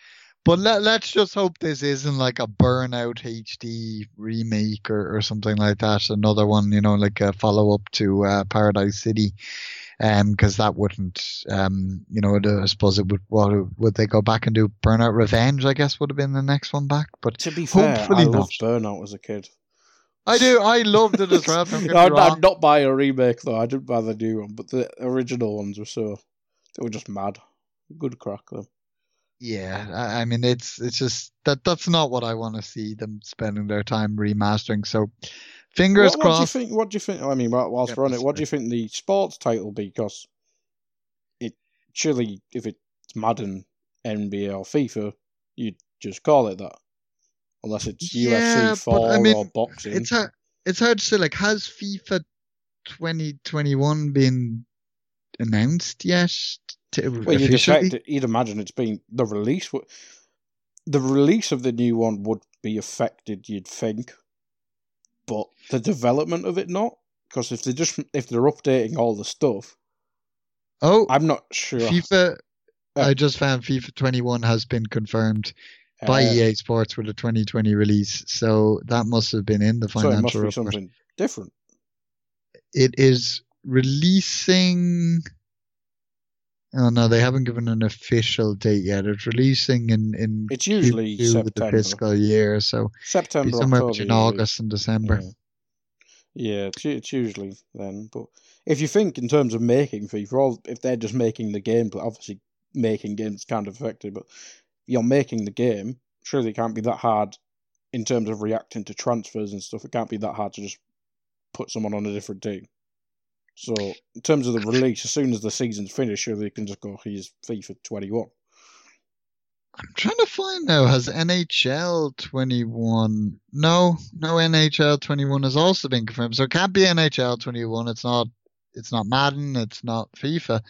But let, let's just hope this isn't like a Burnout HD remake or, or something like that. Another one, you know, like a follow up to uh, Paradise City. because that wouldn't, um, you know, I suppose it would. What would they go back and do? Burnout Revenge, I guess, would have been the next one back. But To be fair, I hopefully not. loved Burnout as a kid. I do. I loved it as well. don't get me I'd, wrong. Not buy a remake though. I didn't buy the new one, but the original ones were so they were just mad. Good crack though. Yeah, I, I mean it's it's just that that's not what I want to see them spending their time remastering. So fingers what, what do you crossed. think? What do you think? I mean, whilst Yeah, we're on it, what do you think the sports title be? Because it surely, if it's Madden, NBA, or FIFA, you'd just call it that, unless it's Yeah, UFC but I mean, or boxing. It's hard. It's hard to say. Like, has FIFA 2021 been announced yet? Well, you'd, officially? affect it, you'd imagine it's been the release. The release of the new one would be affected, you'd think, but the development of it not. Because if they just if they're updating all the stuff, Oh, I'm not sure. FIFA. Uh, I just found FIFA 21 has been confirmed by Uh, EA Sports with a 2020 release. So that must have been in the financial So it must be report. something different. It is releasing. Oh no, they haven't given an official date yet. It's releasing in in It's usually Q2 of the fiscal year, so September, somewhere October, between. August and December. Yeah, yeah it's, usually then. But if you think in terms of making FIFA, all if they're just making the game, but obviously making games kind of affected, but you're making the game, surely it can't be that hard in terms of reacting to transfers and stuff. It can't be that hard to just put someone on a different team. So in terms of the release, as soon as the season's finished, you can just go, here's FIFA 21. I'm trying to find now. Has NHL 21? No, no NHL 21 has also been confirmed. So it can't be NHL 21. It's not. It's not Madden. It's not FIFA.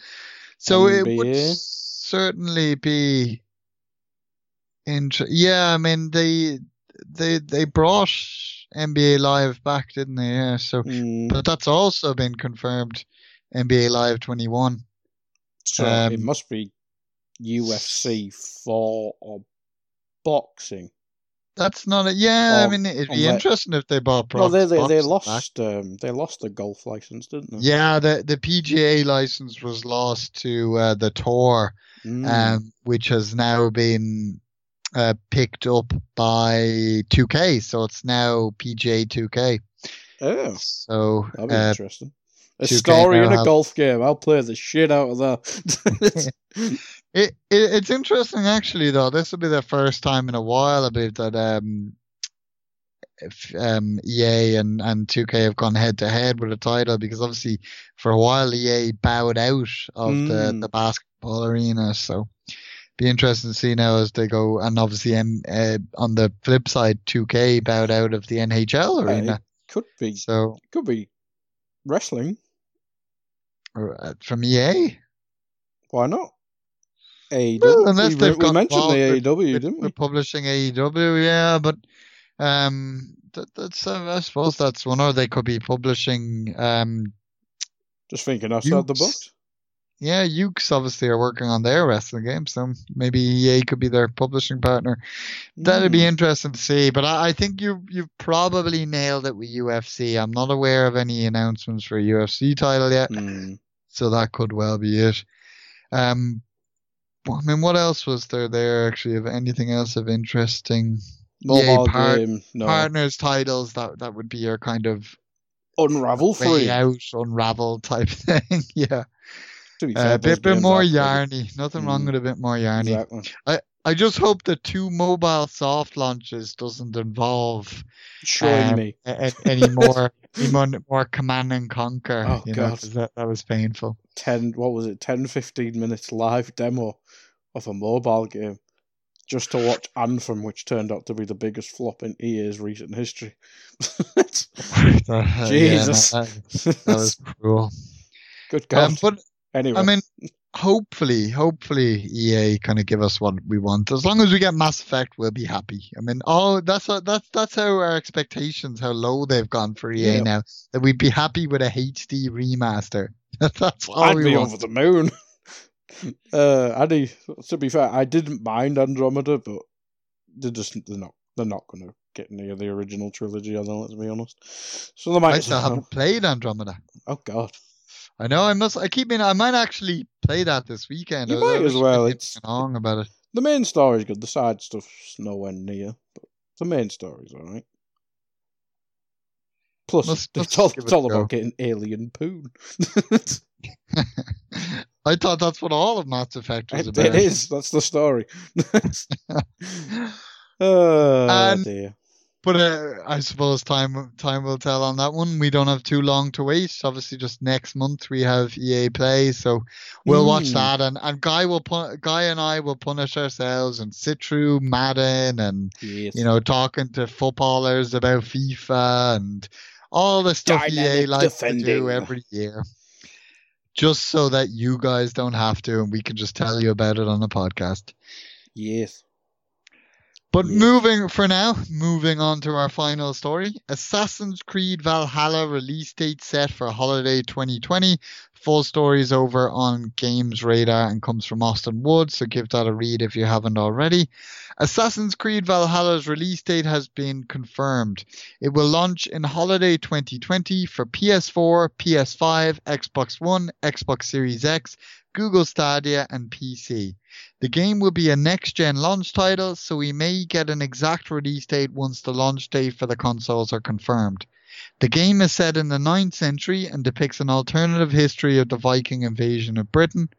So it would certainly be. Inter- yeah, I mean they they they brought NBA Live back, didn't they? Yeah. So, Mm, but that's also been confirmed. NBA Live 21. so it um, must be UFC 4 or boxing. That's not a. Yeah, I mean it'd be interesting if they bought. No, they they, they lost um they lost the golf license, didn't they? Yeah, the the PGA license was lost to uh, the Tour, Mm. um, which has now been uh, picked up by 2K. So it's now PGA 2K. oh, So that'll be uh, interesting. A story in a have- golf game. I'll play the shit out of that. it, it it's interesting actually though. This will be the first time in a while I believe that um, if, um, EA and, and 2K have gone head to head with a title because obviously for a while EA bowed out of the, Mm. the basketball arena. So be interesting to see now as they go. And obviously M, uh, on the flip side, 2K bowed out of the NHL Uh, arena. could be So could be wrestling. uh, from EA, Why not? AEW. Well, unless we, they've we got mentioned the AEW, with, didn't we? publishing AEW, yeah, but um, that, that's uh, I suppose that's one. Or they could be publishing. Um, Just thinking outside the box. Yeah, Yuke's obviously are working on their wrestling game, so maybe EA could be their publishing partner. That'd be Mm. interesting to see. But I, I think you you've probably nailed it with UFC. I'm not aware of any announcements for a UFC title yet, Mm. so that could well be it. Um, I mean, what else was there there actually? Of anything else of interesting? Mobile part- game. No. partners titles that that would be your kind of Unravel free. out unravel type thing yeah To be Uh, fair, a bit, bit more yarny. Nothing wrong Mm. with a bit more yarny. Exactly. i just hope the two mobile soft launches doesn't involve um, me. a- a- any more any more, more command and conquer Oh, you know that, that was painful. 10 what was it? 10 15 minutes live demo of a mobile game just to watch anthem which turned out to be the biggest flop in ea's recent history. Uh, yeah, jesus. that, that was cruel. Good god. um, but anyway I mean, hopefully, hopefully EA kind of give us what we want. As long as we get Mass Effect, we'll be happy. I mean, oh, that's what, that's that's how our expectations, how low they've gone for EA Yeah. now. That we'd be happy with a HD remaster. that's all i'd we be want. over the moon uh Addy, to be fair i didn't mind andromeda but they're just they're not they're not going to get near the original trilogy are they let's be honest so they might I still haven't played Andromeda. oh god I know. I must. I keep meaning. I might actually play that this weekend. You I- might I as well, it's- along about it. The main story's good. The side stuff's nowhere near, but the main story's alright. Plus, Let's- it's all, it's all about getting alien poon. I thought that's what all of Mass Effect was it, about. it is. That's the story. oh And- dear. But uh, I suppose time time will tell on that one. We don't have too long to wait. Obviously, just next month we have EA Play, so we'll watch Mm. that. And, and Guy will pun- Guy and I will punish ourselves and sit through Madden and Yes. you know talking to footballers about FIFA and all the stuff EA Dynamic likes to do every year, just so that you guys don't have to, and we can just tell you about it on the podcast. yes. But Yes. moving for now, moving on to our final story. Assassin's Creed Valhalla release date set for holiday 2020. Full story is over on Games Radar and comes from Austin Wood, so give that a read if you haven't already. Assassin's Creed Valhalla's release date has been confirmed. It will launch in holiday 2020 for PS4, PS5, Xbox One, Xbox Series X, Google Stadia, and PC. The game will be a next gen launch title, so we may get an exact release date once the launch date for the consoles are confirmed. The game is set in the 9th century and depicts an alternative history of the Viking invasion of Britain.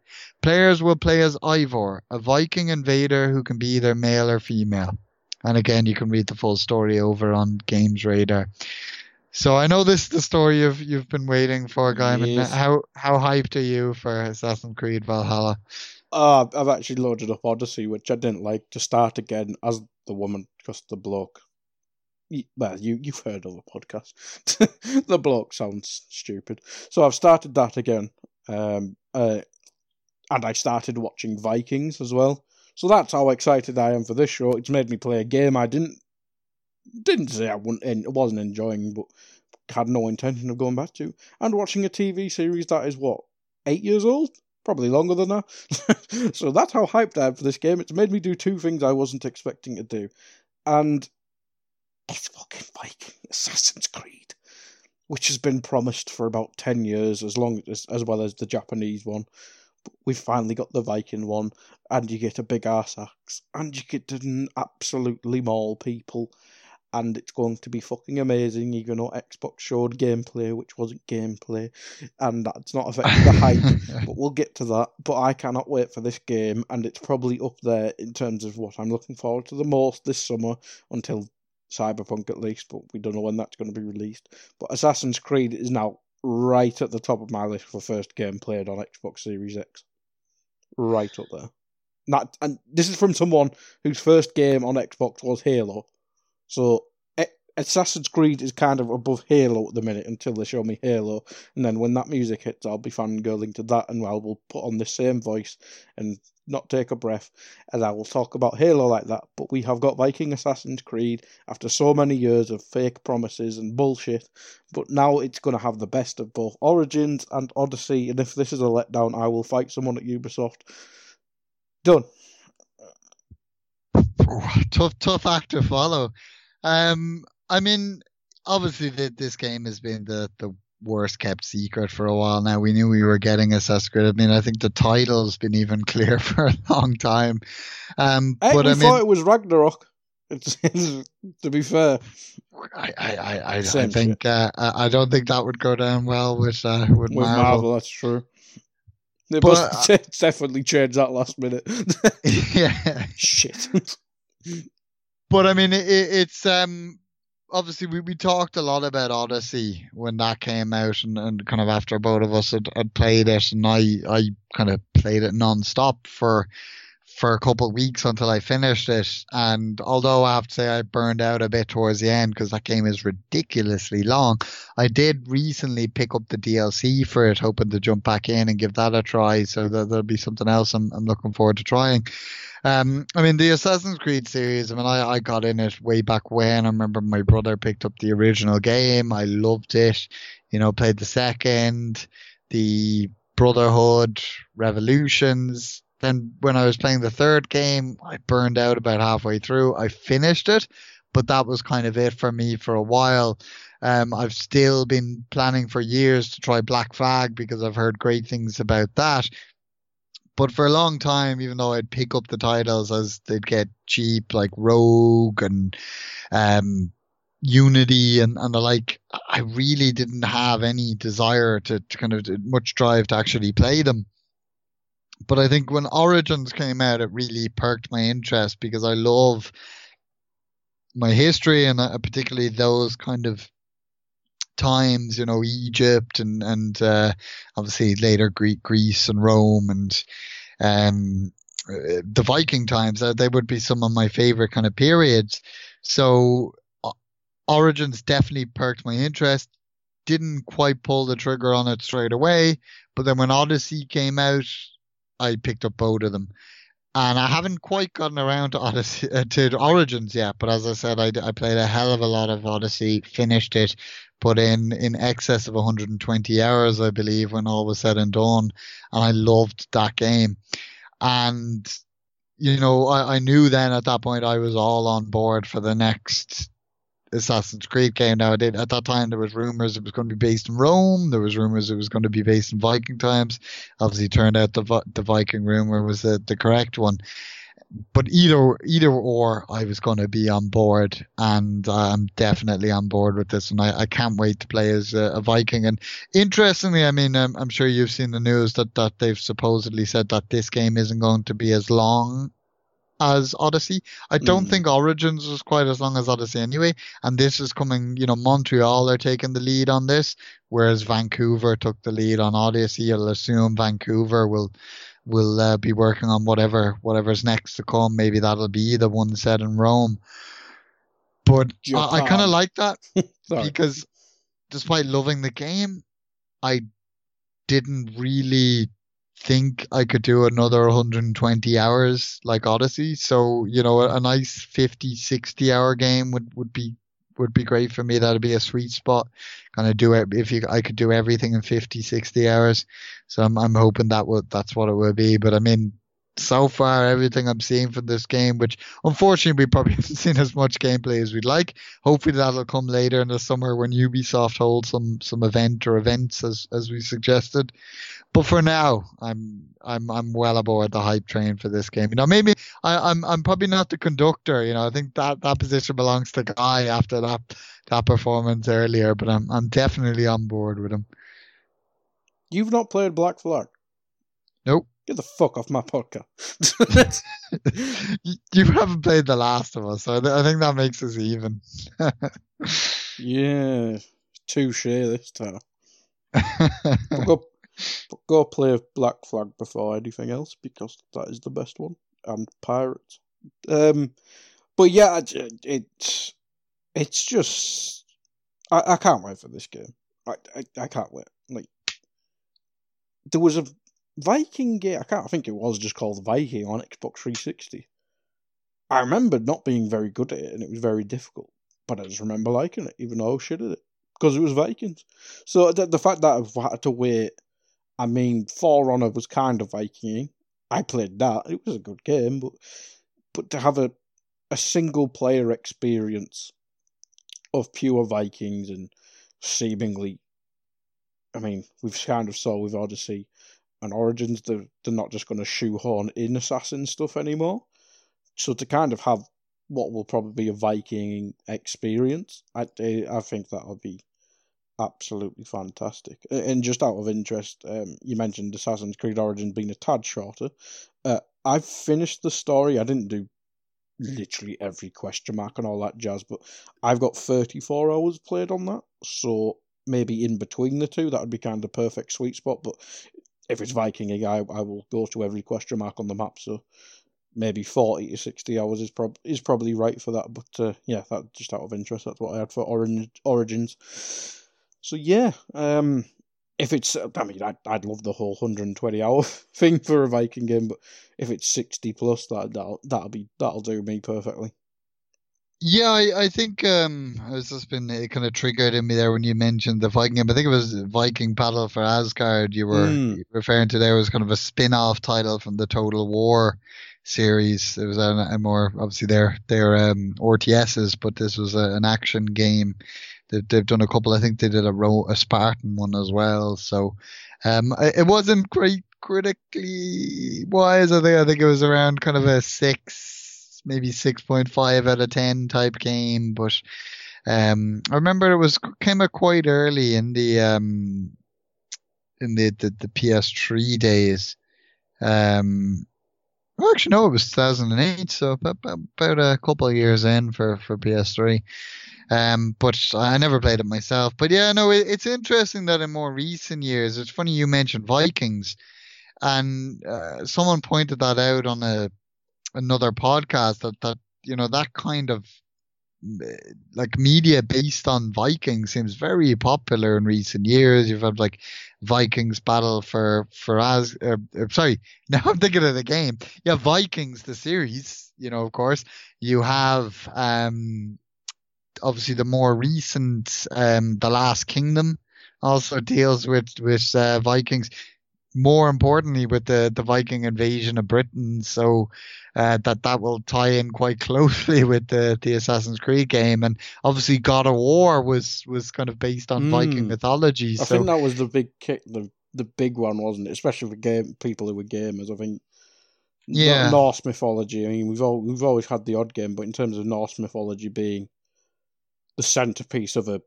Players will play as Eivor, a Viking invader who can be either male or female. And again, you can read the full story over on Games Radar. So I know this is the story you've you've been waiting for. Yes. How how hyped are you for Assassin's Creed Valhalla? Uh, I've actually loaded up Odyssey, which I didn't like, to start again as the woman, because the bloke. Well, you, you've heard of the podcast. the bloke sounds stupid. So I've started that again. Um, uh, and I started watching Vikings as well. So that's how excited I am for this show. It's made me play a game I didn't didn't say I wouldn't, wasn't enjoying, but had no intention of going back to. And watching a TV series that is what eight years old, probably longer than that. so that's how hyped I am for this game. It's made me do two things I wasn't expecting to do, and it's fucking Viking Assassin's Creed, which has been promised for about ten years, as long as as well as the Japanese one. We've finally got the Viking one, and you get a big ass axe, and you get to absolutely maul people and it's going to be fucking amazing, even though Xbox showed gameplay, which wasn't gameplay, and that's not affecting the hype. But we'll get to that. But I cannot wait for this game, and it's probably up there in terms of what I'm looking forward to the most this summer until Cyberpunk at least, but we don't know when that's going to be released. But Assassin's Creed is now right at the top of my list for first game played on Xbox Series X. Right up there. Not, and this is from someone whose first game on Xbox was Halo. So Assassin's Creed is kind of above Halo at the minute until they show me Halo, and then when that music hits, I'll be fangirling to that, and I will put on the same voice and not take a breath, and I will talk about Halo like that. But we have got Viking Assassin's Creed after so many years of fake promises and bullshit, but now it's going to have the best of both Origins and Odyssey, and if this is a letdown, I will fight someone at Ubisoft. Done. tough, tough act to follow. Um, I mean, obviously, the, this game has been the the worst kept secret for a while now. We knew we were getting Assassin's Creed. I mean, I think the title's been even clear for a long time. Um, I but I mean, thought it was Ragnarok. To be fair, I, I, I, I, think uh, I don't think that would go down well with uh, with, with Marvel. Marvel, that's true. They But, must uh, definitely change that last minute. yeah. Shit. But I mean, it, it's um obviously we, we talked a lot about Odyssey when that came out, and, and kind of after both of us had, had played it, and I I kind of played it non-stop for for a couple of weeks until I finished it. And although I have to say I burned out a bit towards the end because that game is ridiculously long, I did recently pick up the DLC for it, hoping to jump back in and give that a try. So that, there'll be something else I'm, I'm looking forward to trying. Um, I mean, the Assassin's Creed series, I mean, I, I got in it way back when. I remember my brother picked up the original game. I loved it. You know, played the second, the Brotherhood, Revelations. Then when I was playing the third game, I burned out about halfway through. I finished it, but that was kind of it for me for a while. Um, I've still been planning for years to try Black Flag because I've heard great things about that. But for a long time, even though I'd pick up the titles as they'd get cheap, like Rogue and um, Unity and, and the like, I really didn't have any desire to, to kind of much drive to actually play them. But I think when Origins came out, it really perked my interest because I love my history and uh, particularly those kind of times, you know, Egypt and and uh, obviously later Greek, Greece and Rome and um, uh, the Viking times. Uh, they would be some of my favorite kind of periods. So uh, Origins definitely perked my interest. Didn't quite pull the trigger on it straight away, but then when Odyssey came out, I picked up both of them and I haven't quite gotten around to Odyssey uh, to Origins yet. But as I said, I, I played a hell of a lot of Odyssey, finished it, put in in excess of 120 hours, I believe, when all was said and done, and I loved that game. And you know, I, I knew then at that point I was all on board for the next Assassin's Creed game. Now, did, at that time, there was rumors it was going to be based in Rome. There was rumors it was going to be based in Viking times. Obviously, turned out the the Viking rumor was the, the correct one. But either either or, I was going to be on board, and I'm definitely on board with this, and I, I can't wait to play as a, a Viking. And interestingly, I mean, um, I'm sure you've seen the news that that they've supposedly said that this game isn't going to be as long as Odyssey. I don't mm. think Origins was quite as long as Odyssey anyway. And this is coming, you know, Montreal are taking the lead on this, whereas Vancouver took the lead on Odyssey. I'll assume Vancouver will will uh, be working on whatever whatever's next to come. Maybe that'll be the one set in Rome. But I, I kind of like that because despite loving the game, I didn't really think I could do another 120 hours like Odyssey. So, you know, a, a nice 50, 60 hour game would, would be would be great for me. That'd be a sweet spot. Kind of do it if you I could do everything in 50, 60 hours. So I'm I'm hoping that would that's what it will be. But I mean, so far everything I'm seeing from this game, which unfortunately we probably haven't seen as much gameplay as we'd like. Hopefully that'll come later in the summer when Ubisoft holds some some event or events as as we suggested. But for now, I'm I'm I'm well aboard the hype train for this game. You know, maybe I, I'm I'm probably not the conductor. You know, I think that that position belongs to Guy after that that performance earlier. But I'm I'm definitely on board with him. You've not played Black Flag. Nope. Get the fuck off my podcast. you haven't played The Last of Us, so I think that makes us even. yeah, touche this time. go, go play Black Flag before anything else because that is the best one, and Pirates. Um, but yeah, it's it's just I, I can't wait for this game. I, I I can't wait. Like there was a Viking game. I can't I think it was just called Viking on Xbox 360. I remember not being very good at it, and it was very difficult. But I just remember liking it, even though I shit at it because it was Vikings. So the, the fact that I've had to wait, I mean, For Honor was kind of Viking. I played that; it was a good game, but but to have a a single player experience of pure Vikings and seemingly, I mean, we've kind of saw with Odyssey and Origins, they're, they're not just going to shoehorn in assassin stuff anymore. So to kind of have what will probably be a Viking experience, I, I think that'll be absolutely fantastic. And just out of interest, um, you mentioned Assassin's Creed Origins being a tad shorter. Uh, I've finished the story. I didn't do literally every question mark and all that jazz, but I've got 34 hours played on that. So maybe in between the two, that would be kind of perfect sweet spot. But if it's Viking, I, I will go to every question mark on the map. So maybe 40 to 60 hours is, prob- is probably right for that. But uh, yeah, that just out of interest, that's what I had for Orange- Origins. So yeah, um, if it's, I mean, I'd, I'd love the whole 120 hour thing for a Viking game, but if it's 60 plus, that, that'll, that'll be, that'll do me perfectly. Yeah, I, I think um, it's just been it kind of triggered in me there when you mentioned the Viking game. I think it was Viking Battle for Asgard. You were mm. referring to there was kind of a spin-off title from the Total War series. It was a, a more obviously their their um, RTSs, but this was a, an action game. They've, they've done a couple. I think they did a a Spartan one as well. So um, it wasn't great critically wise. I think I think it was around kind of a six, maybe six point five out of ten type game. But um, I remember it was came out quite early in the um, in the, the, the PS3 days. Um, well, actually, no, it was 2008, so about, about a couple of years in for, for PS3. Um, but I never played it myself. But yeah, no, it, it's interesting that in more recent years, it's funny you mentioned Vikings, and uh, someone pointed that out on a another podcast that that you know that kind of like media based on Vikings seems very popular in recent years. You've had like Vikings battle for for as uh, sorry now I'm thinking of the game. Yeah, Vikings the series. You know, of course, you have um obviously the more recent um the Last Kingdom also deals with with uh, Vikings more importantly with the, the Viking invasion of Britain. So uh, that that will tie in quite closely with the, the Assassin's Creed game. And obviously God of War was was kind of based on mm. Viking mythology. I so, think that was the big kick, the the big one, wasn't it? Especially for game people who were gamers. I think. Yeah. Norse mythology. I mean, we've all we've always had the odd game, but in terms of Norse mythology being the centerpiece of a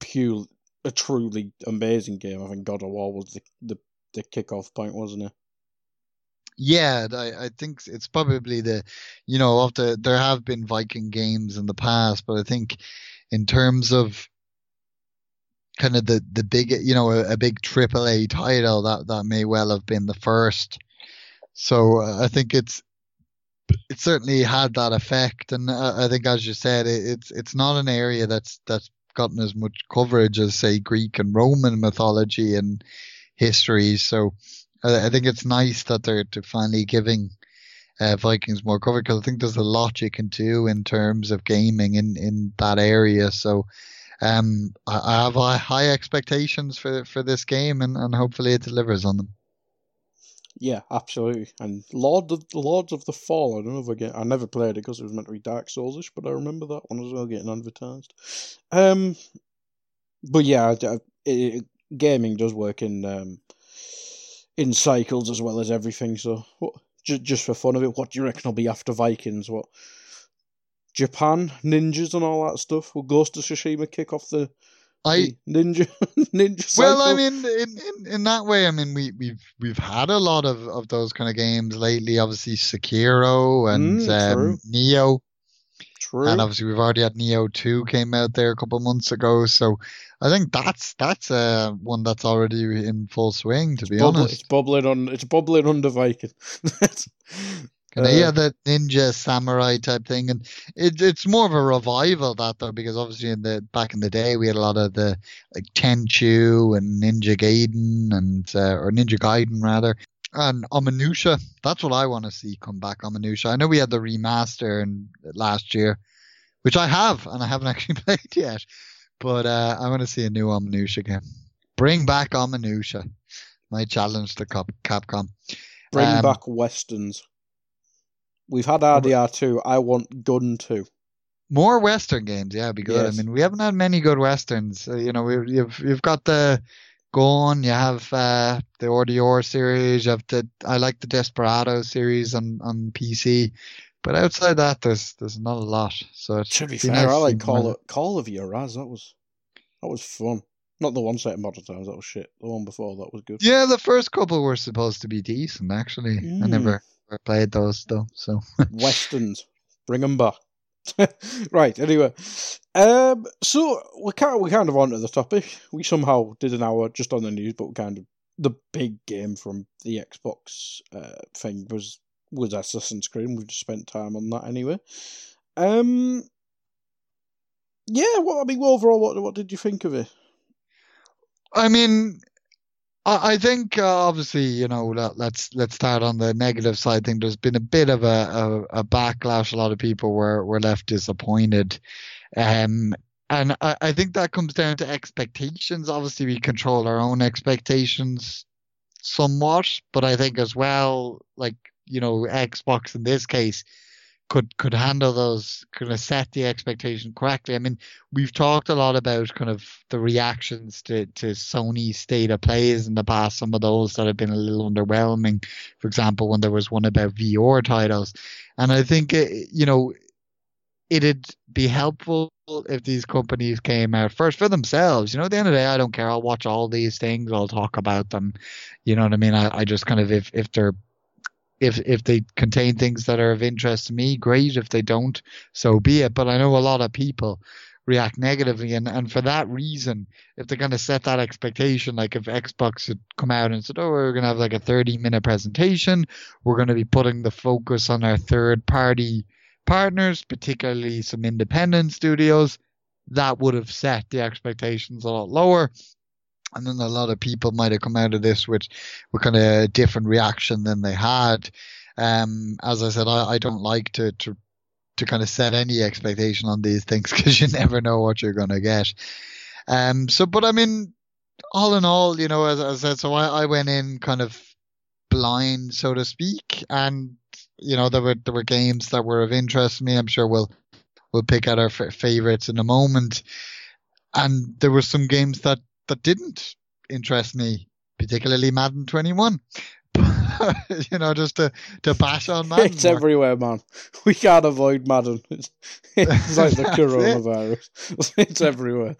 pure, a truly amazing game, I think God of War was the the the kickoff point, wasn't it? Yeah, I, I think it's probably the, you know, the there have been Viking games in the past, but I think in terms of kind of the the big, you know, a, a big AAA title that that may well have been the first. So uh, I think it's it certainly had that effect, and uh, I think, as you said, it, it's it's not an area that's that's gotten as much coverage as say Greek and Roman mythology and history. So I, I think it's nice that they're, finally giving uh, Vikings more cover because I think there's a lot you can do in terms of gaming in, in that area. So um, I, I have high expectations for for this game, and, and hopefully it delivers on them. Yeah, absolutely. And Lord of Lords of the Fall. I don't know if I get. I never played it because it was meant to be Dark Soulsish, but I remember that one as well getting advertised. Um, but yeah, it, it, gaming does work in um, in cycles as well as everything. So, what, just just for fun of it, what do you reckon will be after Vikings? What Japan ninjas and all that stuff? Will Ghost of Tsushima kick off the I ninja ninja. Cycle? Well, I mean, in, in in that way, I mean, we we've we've had a lot of of those kind of games lately. Obviously, Sekiro and mm, um, Nioh. True. And obviously, we've already had Nioh Two came out there a couple of months ago. So I think that's that's uh, one that's already in full swing. To be Bubble, honest, it's bubbling on. It's bubbling under Viking. uh, yeah, the ninja samurai type thing, and it, it's more of a revival that though, because obviously in the back in the day we had a lot of the like Tenchu and Ninja Gaiden and uh, or Ninja Gaiden rather, and Onimusha. That's what I want to see come back. Onimusha. I know we had the remaster in last year, which I have, and I haven't actually played yet. But uh, I want to see a new Onimusha game. Bring back Onimusha. My challenge to Capcom. Bring um, back westerns. We've had RDR two. I want Gun two. More western games, yeah, be good. Yes. I mean, we haven't had many good westerns. Uh, you know, we, you've you've got the Gone. You have uh, the RDR series. You have the I like the Desperado series on on PC. But outside that, there's there's not a lot. So it to be fair, nice I like Call of, Call of Juarez. That was that was fun. Not the one set in modern times. That was shit. The one before that was good. Yeah, the first couple were supposed to be decent. Actually, mm. I never, never played those though. So westerns, bring them back. right. Anyway, um, so we kind of, we kind of onto the topic. We somehow did an hour just on the news, but kind of the big game from the Xbox uh, thing was was Assassin's Creed. We've just spent time on that anyway. Um, yeah. What I mean, overall, what what did you think of it? I mean, I, think uh, obviously you know let, let's let's start on the negative side. I think there's been a bit of a, a, a backlash. A lot of people were were left disappointed. Um, and I, I think that comes down to expectations. Obviously, we control our own expectations somewhat, but I think as well, like you know Xbox in this case could could handle those kind of set the expectation correctly. I mean, we've talked a lot about kind of the reactions to to Sony state of plays in the past. Some of those that have been a little underwhelming. For example, when there was one about VR titles, and I think it, you know it'd be helpful if these companies came out first for themselves. You know, at the end of the day, I don't care. I'll watch all these things. I'll talk about them. You know what I mean? I, I just kind of if if they're if if they contain things that are of interest to me, great. If they don't, so be it. But I know a lot of people react negatively, and and for that reason, if they're going to set that expectation, like if Xbox had come out and said, "Oh, we're going to have like a 30 minute presentation, we're going to be putting the focus on our third party partners, particularly some independent studios," that would have set the expectations a lot lower and then a lot of people might have come out of this with with kind of a different reaction than they had. Um, as I said, I, I don't like to, to to kind of set any expectation on these things because you never know what you're going to get. Um, so, but I mean, all in all, you know, as, as I said, so I, I went in kind of blind, so to speak, and you know, there were there were games that were of interest to me. I'm sure we'll we'll pick out our f- favorites in a moment, and there were some games that that didn't interest me, particularly Madden 21. you know, just to, to bash on Madden. It's everywhere, man. We can't avoid Madden. It's, it's like the coronavirus. it's everywhere.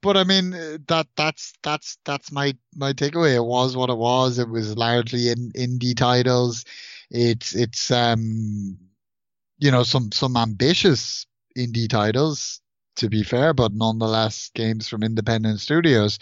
but I mean, that that's that's that's my my takeaway. It was what it was. It was largely in indie titles. It's it's um, you know, some some ambitious indie titles to be fair, but nonetheless games from independent studios.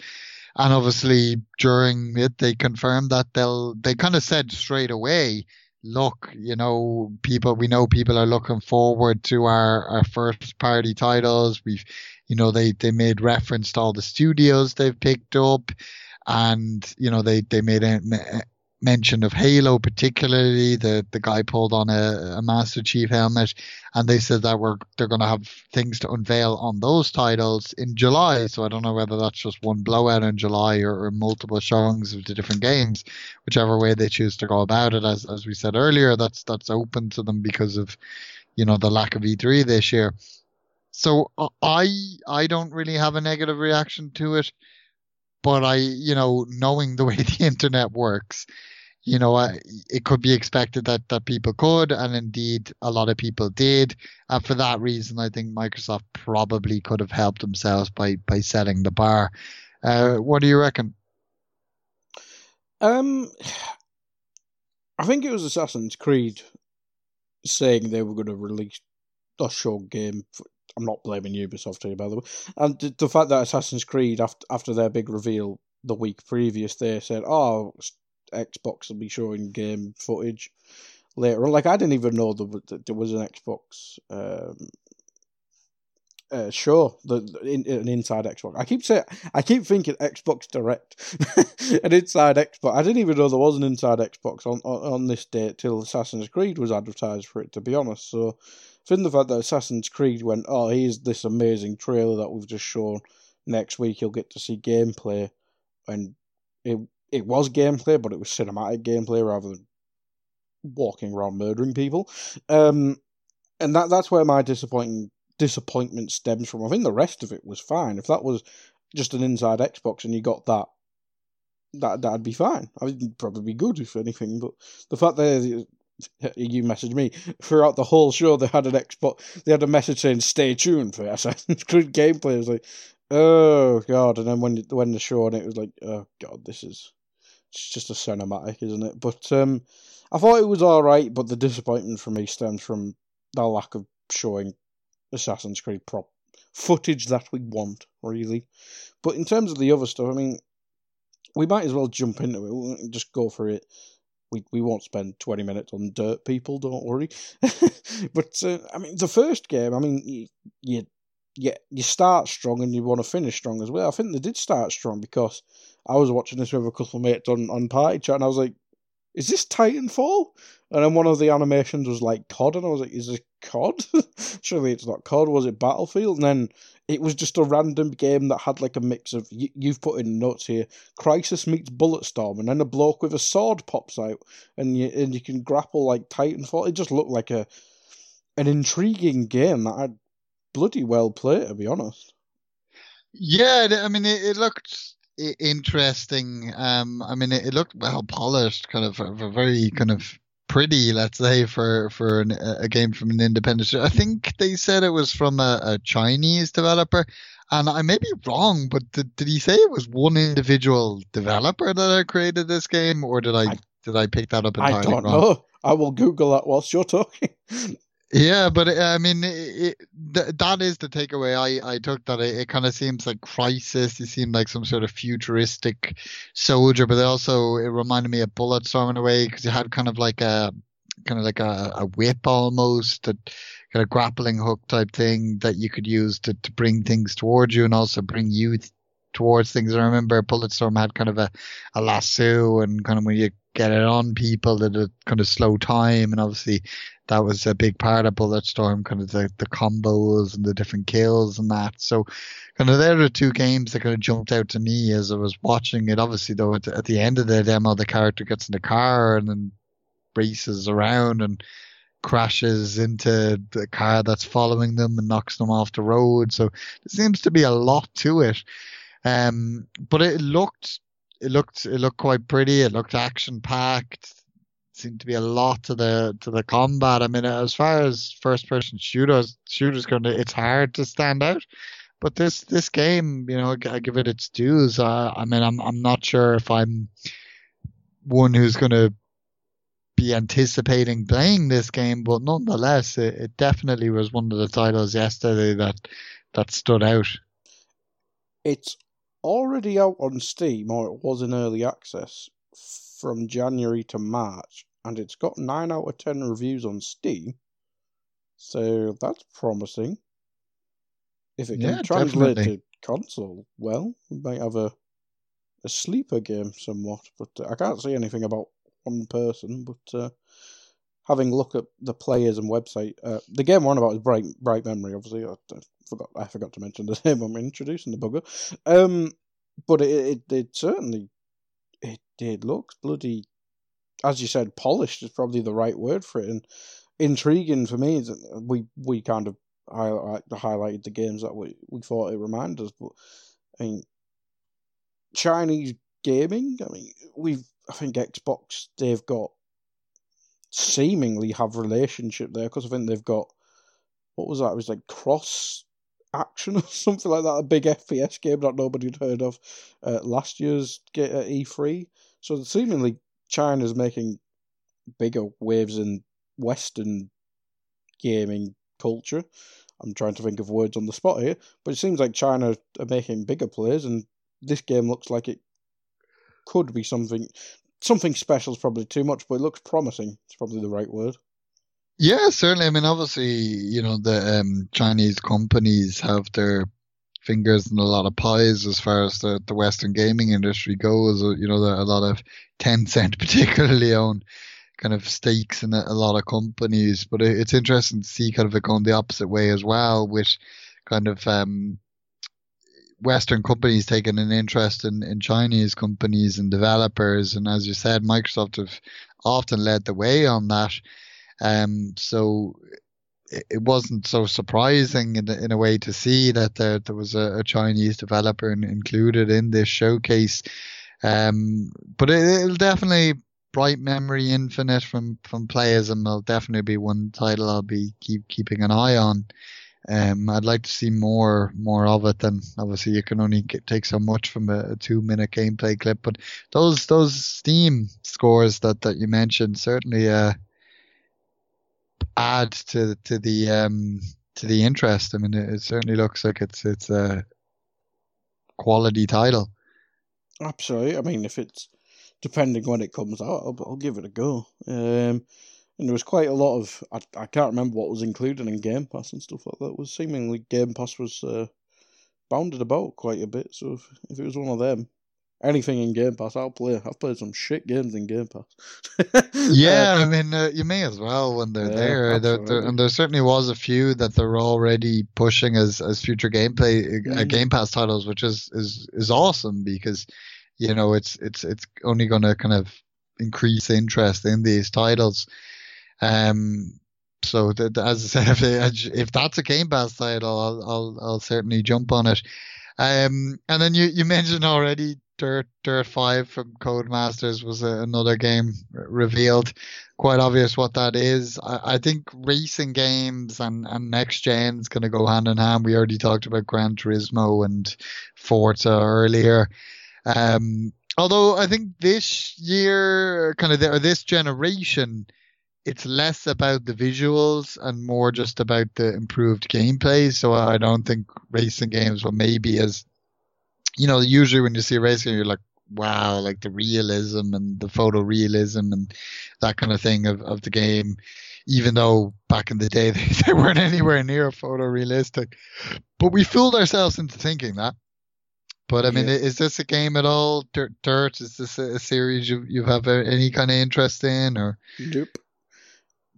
And obviously during it, they confirmed that they'll, they kind of said straight away, look, you know, people, we know people are looking forward to our, our first party titles. We've, you know, they, they made reference to all the studios they've picked up and, you know, they, they made mention of Halo, particularly the the guy pulled on a, a Master Chief helmet, and they said that we're they're going to have things to unveil on those titles in July. So I don't know whether that's just one blowout in July or, or multiple showings of the different games, whichever way they choose to go about it. As as we said earlier, that's that's open to them because of you know the lack of E3 this year. So uh, I I don't really have a negative reaction to it but I, you know, knowing the way the internet works, you know, it could be expected that, that people could, and indeed a lot of people did. And for that reason, I think Microsoft probably could have helped themselves by, by setting the bar. Uh, what do you reckon? Um, I think it was Assassin's Creed saying they were going to release a short game. For, I'm not blaming Ubisoft here, by the way. And the fact that Assassin's Creed, after after their big reveal the week previous, they said, "Oh, Xbox will be showing game footage later on. Like I didn't even know that there was an Xbox um, uh, show, the, in, an inside Xbox. I keep saying, I keep thinking Xbox Direct, an inside Xbox. I didn't even know there was an inside Xbox on, on, on this date till Assassin's Creed was advertised for it. To be honest, so from the fact that Assassin's Creed went, oh, here's this amazing trailer that we've just shown. Next week you'll get to see gameplay, and it it was gameplay, but it was cinematic gameplay rather than walking around murdering people. Um, and that that's where my disappointing disappointment stems from. I think the rest of it was fine. If that was just an inside Xbox and you got that, that that'd be fine. I mean, probably be good if anything. But the fact that you messaged me throughout the whole show, they had an Xbox, they had a message saying "Stay tuned for Assassin's Creed gameplay." I was like, "Oh God!" And then when when the show and it was like, "Oh God, this is." it's just a cinematic, isn't it? But um, I thought it was all right, but the disappointment for me stems from the lack of showing Assassin's Creed prop footage that we want, really. But in terms of the other stuff, I mean, we might as well jump into it. We'll just go for it. We we won't spend twenty minutes on dirt people. Don't worry. but uh, I mean, the first game. I mean, you, you you you start strong and you want to finish strong as well. I think they did start strong because I was watching this with a couple of mates on, on party chat, and I was like, "Is this Titanfall?" And then one of the animations was like COD, and I was like, "Is this COD? Surely it's not COD. Was it Battlefield?" And then it was just a random game that had like a mix of you, you've put in notes here Crysis meets bulletstorm and then a bloke with a sword pops out and you and you can grapple like titanfall it just looked like a an intriguing game that i'd bloody well play to be honest Yeah, I mean, it, it looked interesting. Um, I mean, it, it looked well polished, kind of a, a very kind of pretty, let's say, for for an, a game from an independent. I think they said it was from a, a Chinese developer, and I may be wrong, but did, did he say it was one individual developer that created this game, or did I, I- did I pick that up entirely i don't wrong? know i will google that whilst you're talking Yeah, but uh, I mean, it, it, that is the takeaway I, I took. That it, it kind of seems like Crysis. He seemed like some sort of futuristic soldier, but also it reminded me of Bulletstorm in a way because you had kind of like a kind of like a, a whip almost, a kind of grappling hook type thing that you could use to, to bring things towards you and also bring you th- towards things. I remember Bulletstorm had kind of a, a lasso and kind of when you get it on people that it kind of slow time and obviously that was a big part of Bulletstorm, kind of the, the combos and the different kills and that. So, kind of they're the two games that kind of jumped out to me as I was watching it. Obviously, though, at the, at the end of the demo, the character gets in the car and then races around and crashes into the car that's following them and knocks them off the road. So, there seems to be a lot to it. Um, but it looked, it looked, it looked quite pretty. It looked action packed seemed to be a lot to the to the combat. I mean, as far as first person shooters shooters go, it's hard to stand out. But this this game, you know, I give it its dues. Uh, I mean, I'm I'm not sure if I'm one who's going to be anticipating playing this game, but nonetheless, it, it definitely was one of the titles yesterday that that stood out. it's already out on steam or it was in early access from january to march and it's got 9 out of 10 reviews on steam so that's promising if it can Yeah, translate definitely. to console well we might have a a sleeper game somewhat but uh, i can't see anything about one person but uh, having a look at the players and website uh, the game one about is bright bright memory obviously. I, I forgot i forgot to mention the name i'm introducing the bugger. Um but it, it it certainly it did look bloody as you said polished is probably the right word for it and intriguing for me is we we kind of highlight, highlighted the games that we, we thought it reminded us but i mean chinese gaming i mean we've i think xbox they've got seemingly have relationship there because i think they've got what was that? It was like cross action or something like that a big fps game that nobody had heard of uh, last year's uh, e3 so seemingly china's making bigger waves in western gaming culture. I'm trying to think of words on the spot here but it seems like china are making bigger plays and this game looks like it could be something something special is probably too much but it looks promising it's probably the right word Yeah, certainly. I mean, obviously, you know, the um, Chinese companies have their fingers in a lot of pies as far as the, the Western gaming industry goes. Uh, You know, a lot of Tencent particularly own kind of stakes in a, a lot of companies. But it, it's interesting to see kind of it going the opposite way as well, with kind of um, Western companies taking an interest in, in Chinese companies and developers. And as you said, Microsoft have often led the way on that. Um, so it, it wasn't so surprising in, in a way to see that there, there was a, a Chinese developer in, included in this showcase. Um, but it, it'll definitely bright memory infinite from from players, Playism will definitely be one title I'll be keep keeping an eye on. Um, I'd like to see more more of it. And obviously you can only get, take so much from a, a two minute gameplay clip, but those those Steam scores that that you mentioned certainly uh add to to the um to the interest. I mean, it, it certainly looks like it's it's a quality title. Absolutely. I mean, if it's depending when it comes out, I'll, I'll give it a go. Um, and there was quite a lot of I, I can't remember what was included in Game Pass and stuff like that. It was seemingly Game Pass was uh, bounded about quite a bit. So if, if it was one of them, anything in Game Pass, I'll play. I've played some shit games in Game Pass. Yeah, Uh, I mean, uh, you may as well when they're Yeah, there. There, there. And there certainly was a few that they're already pushing as as future gameplay uh, Mhm. Game Pass titles, which is is is awesome because you know it's it's it's only going to kind of increase interest in these titles. Um, so that, as I said, if, if that's a Game Pass title, I'll I'll, I'll certainly jump on it. Um, and then you, you mentioned already Dirt Dirt Five from Codemasters was a, another game revealed. Quite obvious what that is. I, I think racing games and, and next gen is going to go hand in hand. We already talked about Gran Turismo and Forza earlier. Um, although I think this year, kind of, the, or this generation, it's less about the visuals and more just about the improved gameplay. So I don't think racing games will maybe as, you know, usually when you see a racing, game, you're like, wow, like the realism and the photorealism and that kind of thing of, of the game. Even though back in the day they, they weren't anywhere near photorealistic, but we fooled ourselves into thinking that. But I mean, Yeah. is this a game at all? Dirt, Dirt is this a, a series you you have any kind of interest in, or Nope.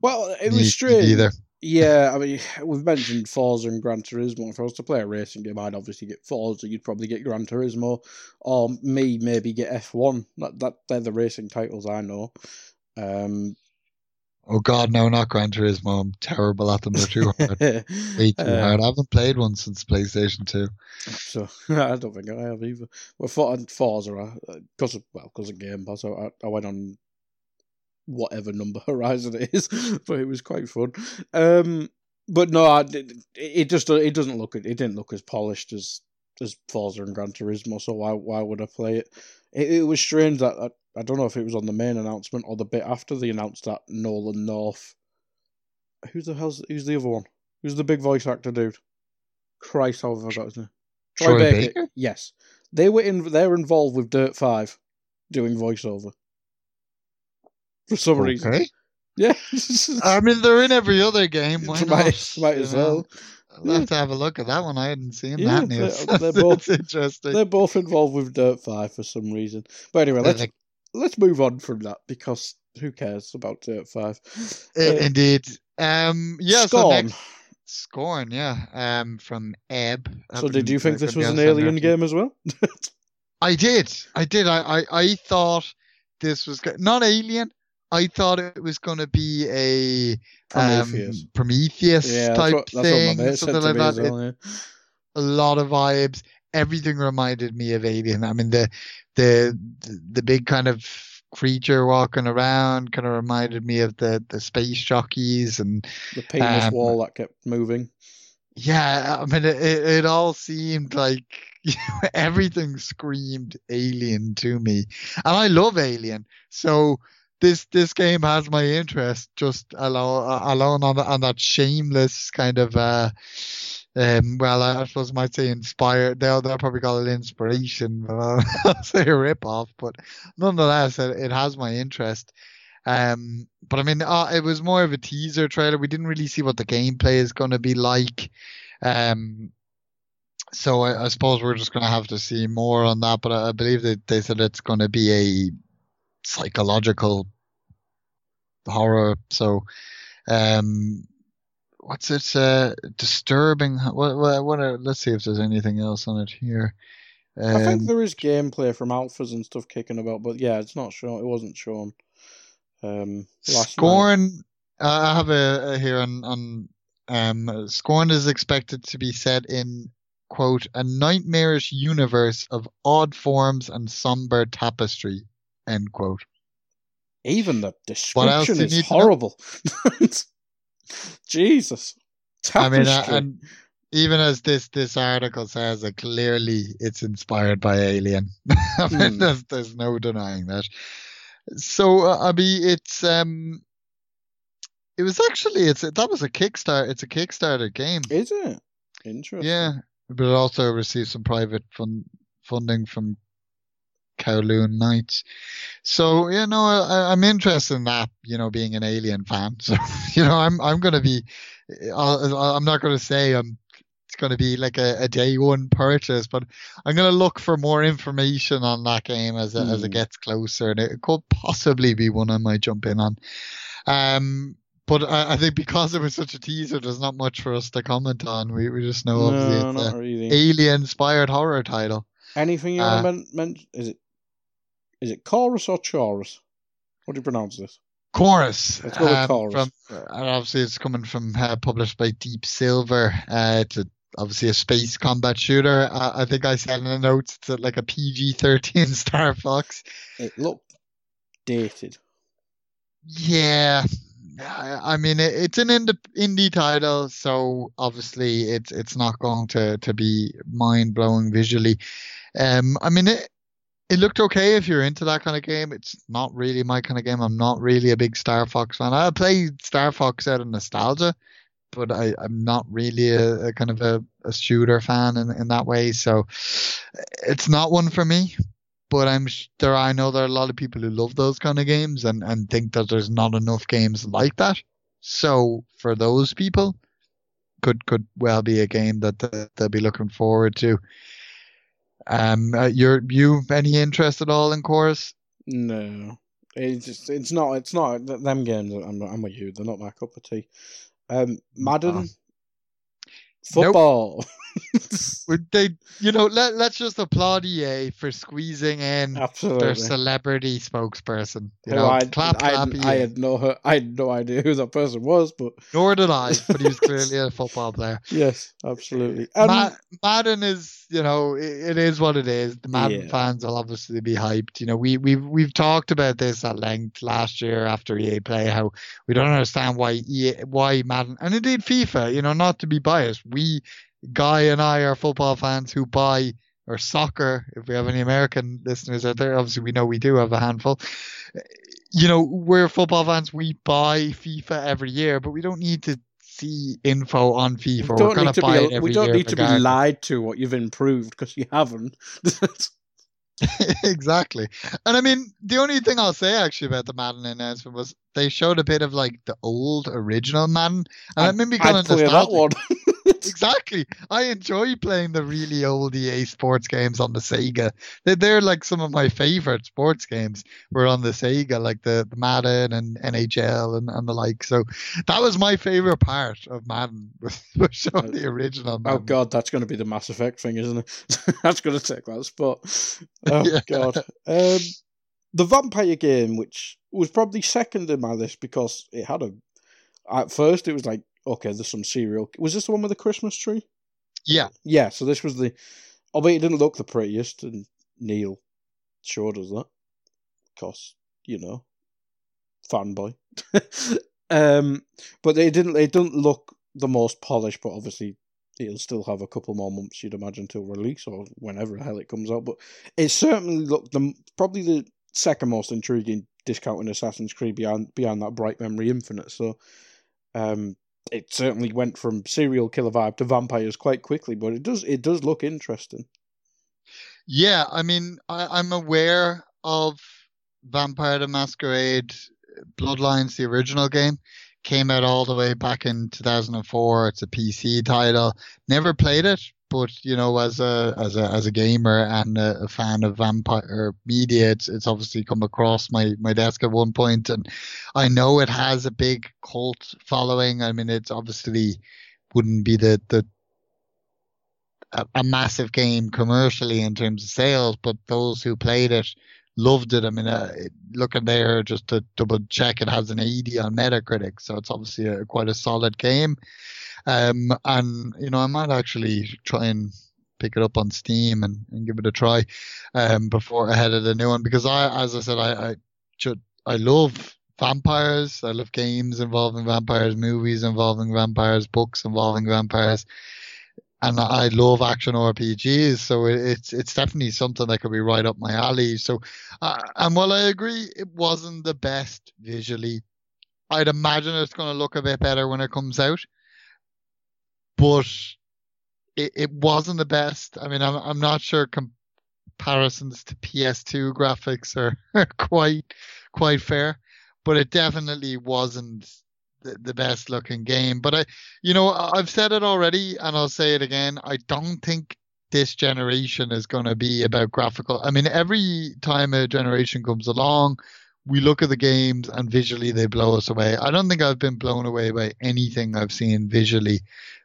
Well, it was strange. neither. Yeah, I mean, we've mentioned Forza and Gran Turismo. If I was to play a racing game, I'd obviously get Forza. You'd probably get Gran Turismo, or me maybe get F1. That that they're the racing titles I know. Um, Oh God, no, not Gran Turismo. I'm terrible at them. They're too hard. Way too uh, hard. I haven't played one since PlayStation 2. So I don't think I have either. Well, for Forza, because of well, because of Game Pass, I, I went on whatever number Horizon it is, but it was quite fun. Um, but no, I, it, it just it doesn't look it didn't look as polished as as Forza and Gran Turismo. So why why would I play it? It, it was strange that I, I don't know if it was on the main announcement or the bit after they announced that Nolan North. Who's the hell's who's the other one? Who's the big voice actor dude? Christ, how have I got his name? Troy Baker? Yes, they were in. They're involved with Dirt Five, doing voiceover. For some reason, yeah. I mean, they're in every other game. Why might, might as well. I'll have to have a look at that one. I hadn't seen Yeah, that news. they're- they're both- interesting. They're both involved with Dirt Five for some reason. But anyway, let's like- let's move on from that because who cares about Dirt Five? Uh, Indeed. Um, yeah, so Scorn. next, Scorn, yeah. Um, from Ebb. So, did you think this was an Alien game as well? I did. I did. I, I, I thought this was not Alien. I thought it was going to be a Prometheus. um, Prometheus yeah, that's type what, that's thing, what my mate something like that. It- well. Yeah. a lot of vibes. Everything reminded me of Alien. I mean, the the the big kind of creature walking around kind of reminded me of the the space jockeys and The penis Um, wall that kept moving. yeah, I mean, it, it, it all seemed like you know, everything screamed Alien to me, and I love Alien. So this this game has my interest just alone alone on on that shameless kind of uh um well I suppose I might say inspired they'll they'll probably call it inspiration but I'll, say a rip off but nonetheless it, it has my interest. Um but I mean uh, it was more of a teaser trailer. We didn't really see what the gameplay is going to be like. Um so I, I suppose we're just going to have to see more on that but I, I believe that they said it's going to be a psychological horror. So, um, what's it? Uh, disturbing. What? What? what are, let's see if there's anything else on it here. Um, I think there is gameplay from alphas and stuff kicking about, but yeah, it's not shown. It wasn't shown. Um. Scorn. Uh, I have a, a here on on um Scorn is expected to be set in quote a nightmarish universe of odd forms and somber tapestry end quote. Even the description is need to know? horrible. Jesus. I mean, and even as this this article says, uh, clearly it's inspired by Alien. I mean, Hmm. there's there's no denying that. So, uh, mean, it's um, it was actually it's that was a Kickstarter. It's a Kickstarter game. Is it? Interesting. Yeah, but it also received some private fund funding from Kowloon Nights. So you know, I, I'm interested in that. You know, being an Alien fan. So you know, I'm I'm gonna be. I'll, I'm not gonna say I'm it's going to be like a, a day one purchase, but I'm going to look for more information on that game as it, as it Hmm. gets closer, and it could possibly be one I might jump in on. Um, but I, I think because it was such a teaser, there's not much for us to comment on. We we just know obviously it's not a really. alien-inspired horror title. Anything you uh, want to men- Is it is it chorus or chorus? How do you pronounce this? Chorus. Let's go with um, Chorus. From, and obviously, it's coming from uh, published by Deep Silver. Uh, it's a, obviously a space combat shooter. Uh, I think I said in the notes it's like a PG thirteen Star Fox. It looked dated. Yeah, I, mean it's an indie, indie title, so obviously it's it's not going to to be mind blowing visually. Um, I mean it. It looked okay if you're into that kind of game. It's not really my kind of game. I'm not really a big Star Fox fan. I play Star Fox out of nostalgia, but I, I'm not really a, a kind of a, a shooter fan in, in that way. So it's not one for me. But I'm there. I know there are a lot of people who love those kind of games and, and think that there's not enough games like that. So for those people, could could well be a game that they- they'll be looking forward to. Um, uh, you're you any interest at all in chorus? No, it's just it's not it's not them games. I'm I'm with you. They're not my cup of tea. Um, Madden, Nope. football. Would they, you know, let let's just applaud EA for squeezing in their celebrity spokesperson. You Who know, I, clap, I, clap, I EA. had no I had no idea who that person was, but Nor did I, but he was clearly a football player. yes, absolutely. And Ma- Madden is, you know, it, it is what it is. The Madden Yeah. fans will obviously be hyped. You know, we we've we've talked about this at length last year after EA Play, how we don't understand why EA, why Madden, and indeed FIFA. You know, not to be biased, we Guy and I are football fans who buy or soccer. If we have any American listeners out there, obviously we know we do have a handful. You know, we're football fans. We buy FIFA every year, but we don't need to see info on FIFA. we don't need to buy be every we don't need to be lied to what you've improved because you haven't. exactly. And I mean, the only thing I'll say actually about the Madden announcement was they showed a bit of like the old original Madden, and that made me kind I'd of that one. Exactly. I enjoy playing the really old EA sports games on the Sega. They're, they're like some of my favorite sports games were on the Sega, like the, the Madden and NHL and, and the like. So that was my favorite part of Madden, was, was showing the original Oh god, that's going to be the Mass Effect thing, isn't it? that's going to take that spot. Oh Yeah. god. Um, the vampire game, which was probably second in my list because it had a. At first, it was like, okay, there's some serial. Was this the one with the Christmas tree? Yeah. Yeah. So this was the. Albeit it didn't look the prettiest, and Neil showed us that, cause you know, fanboy. um, but they didn't. It didn't look the most polished, but obviously it'll still have a couple more months, you'd imagine, till release or whenever the hell it comes out. But it certainly looked the probably the second most intriguing discounting Assassin's Creed beyond beyond that Bright Memory Infinite. So, um, it certainly went from serial killer vibe to vampires quite quickly. But it does it does look interesting. Yeah, I mean, I, I'm aware of Vampire the Masquerade Bloodlines, the original game. Came out all the way back in 2004. It's a PC title. Never played it, but you know, as a as a as a gamer and a, a fan of vampire media, it's it's obviously come across my my desk at one point, and I know it has a big cult following. I mean, it's obviously wouldn't be the the a, a massive game commercially in terms of sales, but those who played it loved it. I mean, uh, looking there just to double check, it has an 80 on Metacritic, so it's obviously a, quite a solid game. Um, and you know, I might actually try and pick it up on Steam and, and give it a try, um, before ahead of the new one because I, as I said, I, I should, I love vampires. I love games involving vampires, movies involving vampires, books involving vampires and I love action RPGs, so it- it's it's definitely something that could be right up my alley. So, uh, and while I agree it wasn't the best visually, I'd imagine it's going to look a bit better when it comes out. But it, it wasn't the best. I mean, I'm I'm not sure comparisons to PS2 graphics are, are quite quite fair, but it definitely wasn't the, best looking game. But I, you know, I've said it already, and I'll say it again. I don't think this generation is going to be about graphical. I mean, every time a generation comes along, we look at the games and visually they blow us away. I don't think I've been blown away by anything I've seen visually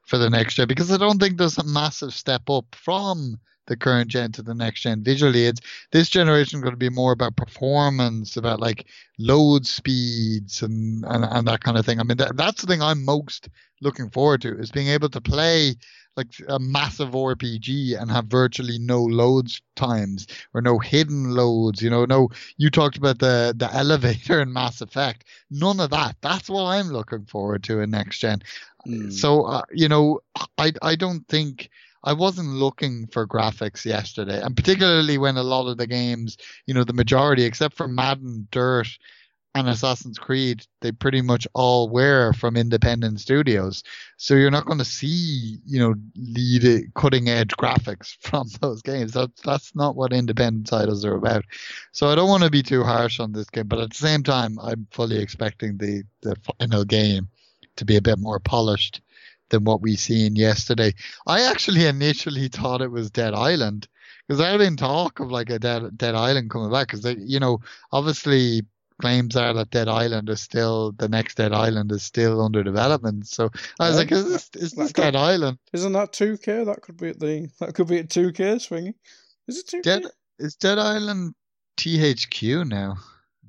for the next year because I don't think there's a massive step up from the current gen to the next gen visually. It's this generation going to be more about performance, about like load speeds and and, and that kind of thing. I mean, that, that's the thing I'm most looking forward to is being able to play like a massive RPG and have virtually no loads times or no hidden loads. You know, no. You talked about the the elevator in Mass Effect. None of that. That's what I'm looking forward to in next gen. Mm. So uh, you know, I I don't think. I wasn't looking for graphics yesterday, and particularly when a lot of the games, you know, the majority, except for Madden, Dirt, and Assassin's Creed, they pretty much all were from independent studios. So you're not going to see, you know, lead cutting edge graphics from those games. That's that's not what independent titles are about. So I don't want to be too harsh on this game, but at the same time, I'm fully expecting the the final game to be a bit more polished than what we seen yesterday. I actually initially thought it was Dead Island because there had been talk of like a Dead Dead Island coming back because they, you know, obviously claims are that Dead Island is still the next Dead Island is still under development. So I was yeah. like, is this, is this Dead Island? Isn't that two K? That could be at the that could be at two K swinging. Is it two K? Dead is Dead Island THQ now?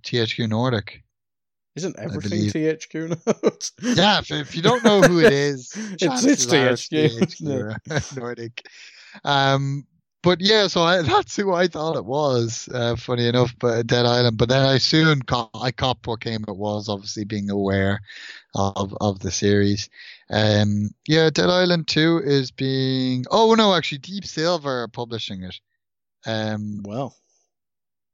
THQ Nordic. Isn't everything THQ now? yeah, if, if, you don't know who it is, it's, it's THQ, THQ Nordic. Um, but yeah, so I, that's who I thought it was. Uh, funny enough, but Dead Island. But then I soon caught, I caught what game it was. Obviously, being aware of of the series. Um, yeah, Dead Island Two is being. Oh no, actually, Deep Silver are publishing it. Um, well,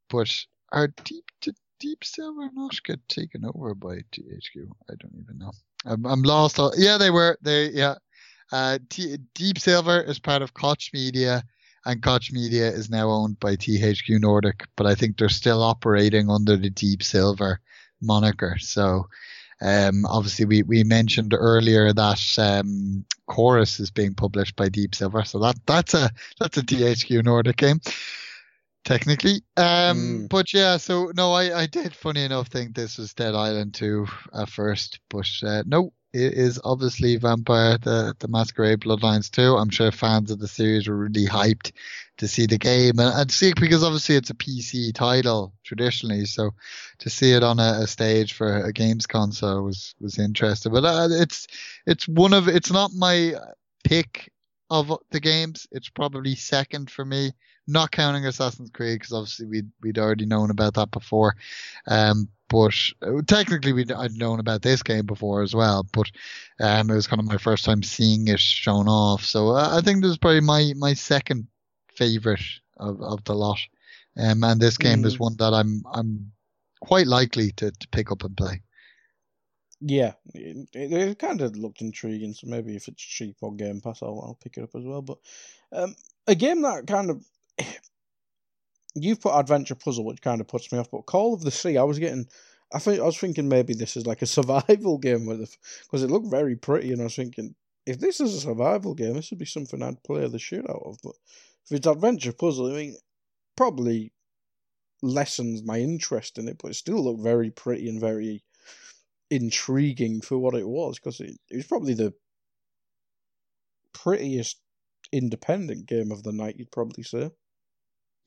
but are Deep did Deep Silver not get taken over by THQ? I don't even know. I'm, I'm lost. Yeah, they were. They yeah. Uh, T- Deep Silver is part of Koch Media and Koch Media is now owned by THQ Nordic, but I think they're still operating under the Deep Silver moniker. So, um, obviously, we, we mentioned earlier that um, Chorus is being published by Deep Silver, so that that's a that's a THQ Nordic game, technically. Um, mm. but yeah, so no, I I did funny enough think this was Dead Island 2 at first, but uh, no, it is obviously Vampire the, the Masquerade Bloodlines 2. I'm sure fans of the series were really hyped to see the game and, and see it because obviously it's a PC title traditionally. So to see it on a, a stage for a games console was, was interesting. But uh, it's, it's one of, it's not my pick of the games. It's probably second for me, not counting Assassin's Creed because obviously we'd, we'd already known about that before. Um, but uh, technically we I'd known about this game before as well, but um, it was kind of my first time seeing it shown off. So uh, I think this is probably my my second favorite of, of the lot. Um, and this game mm. is one that I'm I'm quite likely to, to pick up and play. Yeah, it, it, kind of looked intriguing. So maybe if it's cheap on Game Pass, I'll, I'll pick it up as well. But um, a game that kind of you've put adventure puzzle, which kind of puts me off. But Call of the Sea, I was getting, I think I was thinking maybe this is like a survival game with because it looked very pretty, and I was thinking if this is a survival game, this would be something I'd play the shit out of. But if it's adventure puzzle, I mean, probably lessens my interest in it, but it still looked very pretty and very intriguing for what it was because it, it was probably the prettiest independent game of the night, you'd probably say.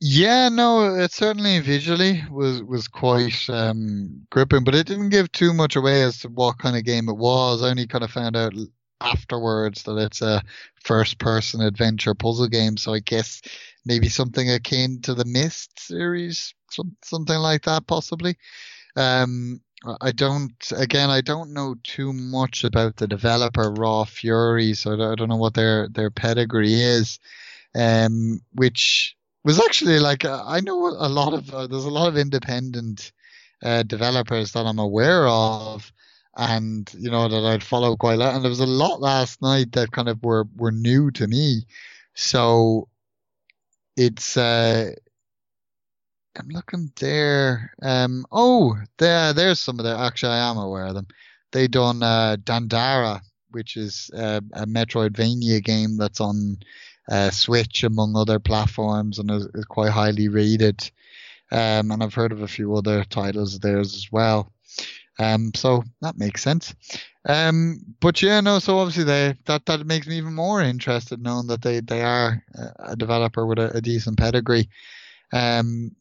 Yeah, no, it certainly visually was was quite um, gripping, but it didn't give too much away as to what kind of game it was. I only kind of found out afterwards that it's a first person adventure puzzle game. So I guess maybe something akin to the Myst series, some, something like that, possibly. Um, I don't, again, I don't know too much about the developer Raw Fury, so I don't know what their, their pedigree is. Um, which was actually like uh, I know a lot of uh, there's a lot of independent uh, developers that I'm aware of, and you know that I'd follow quite a lot. And there was a lot last night that kind of were were new to me, so it's uh, I'm looking there. Um, oh, there there's some of the actually I am aware of them. they done uh, Dandara, which is uh, a Metroidvania game that's on uh, Switch among other platforms and is, is quite highly rated. Um, and I've heard of a few other titles of theirs as well. Um, so that makes sense. Um, but yeah, no. So obviously they that that makes me even more interested knowing that they they are a developer with a, a decent pedigree. Um,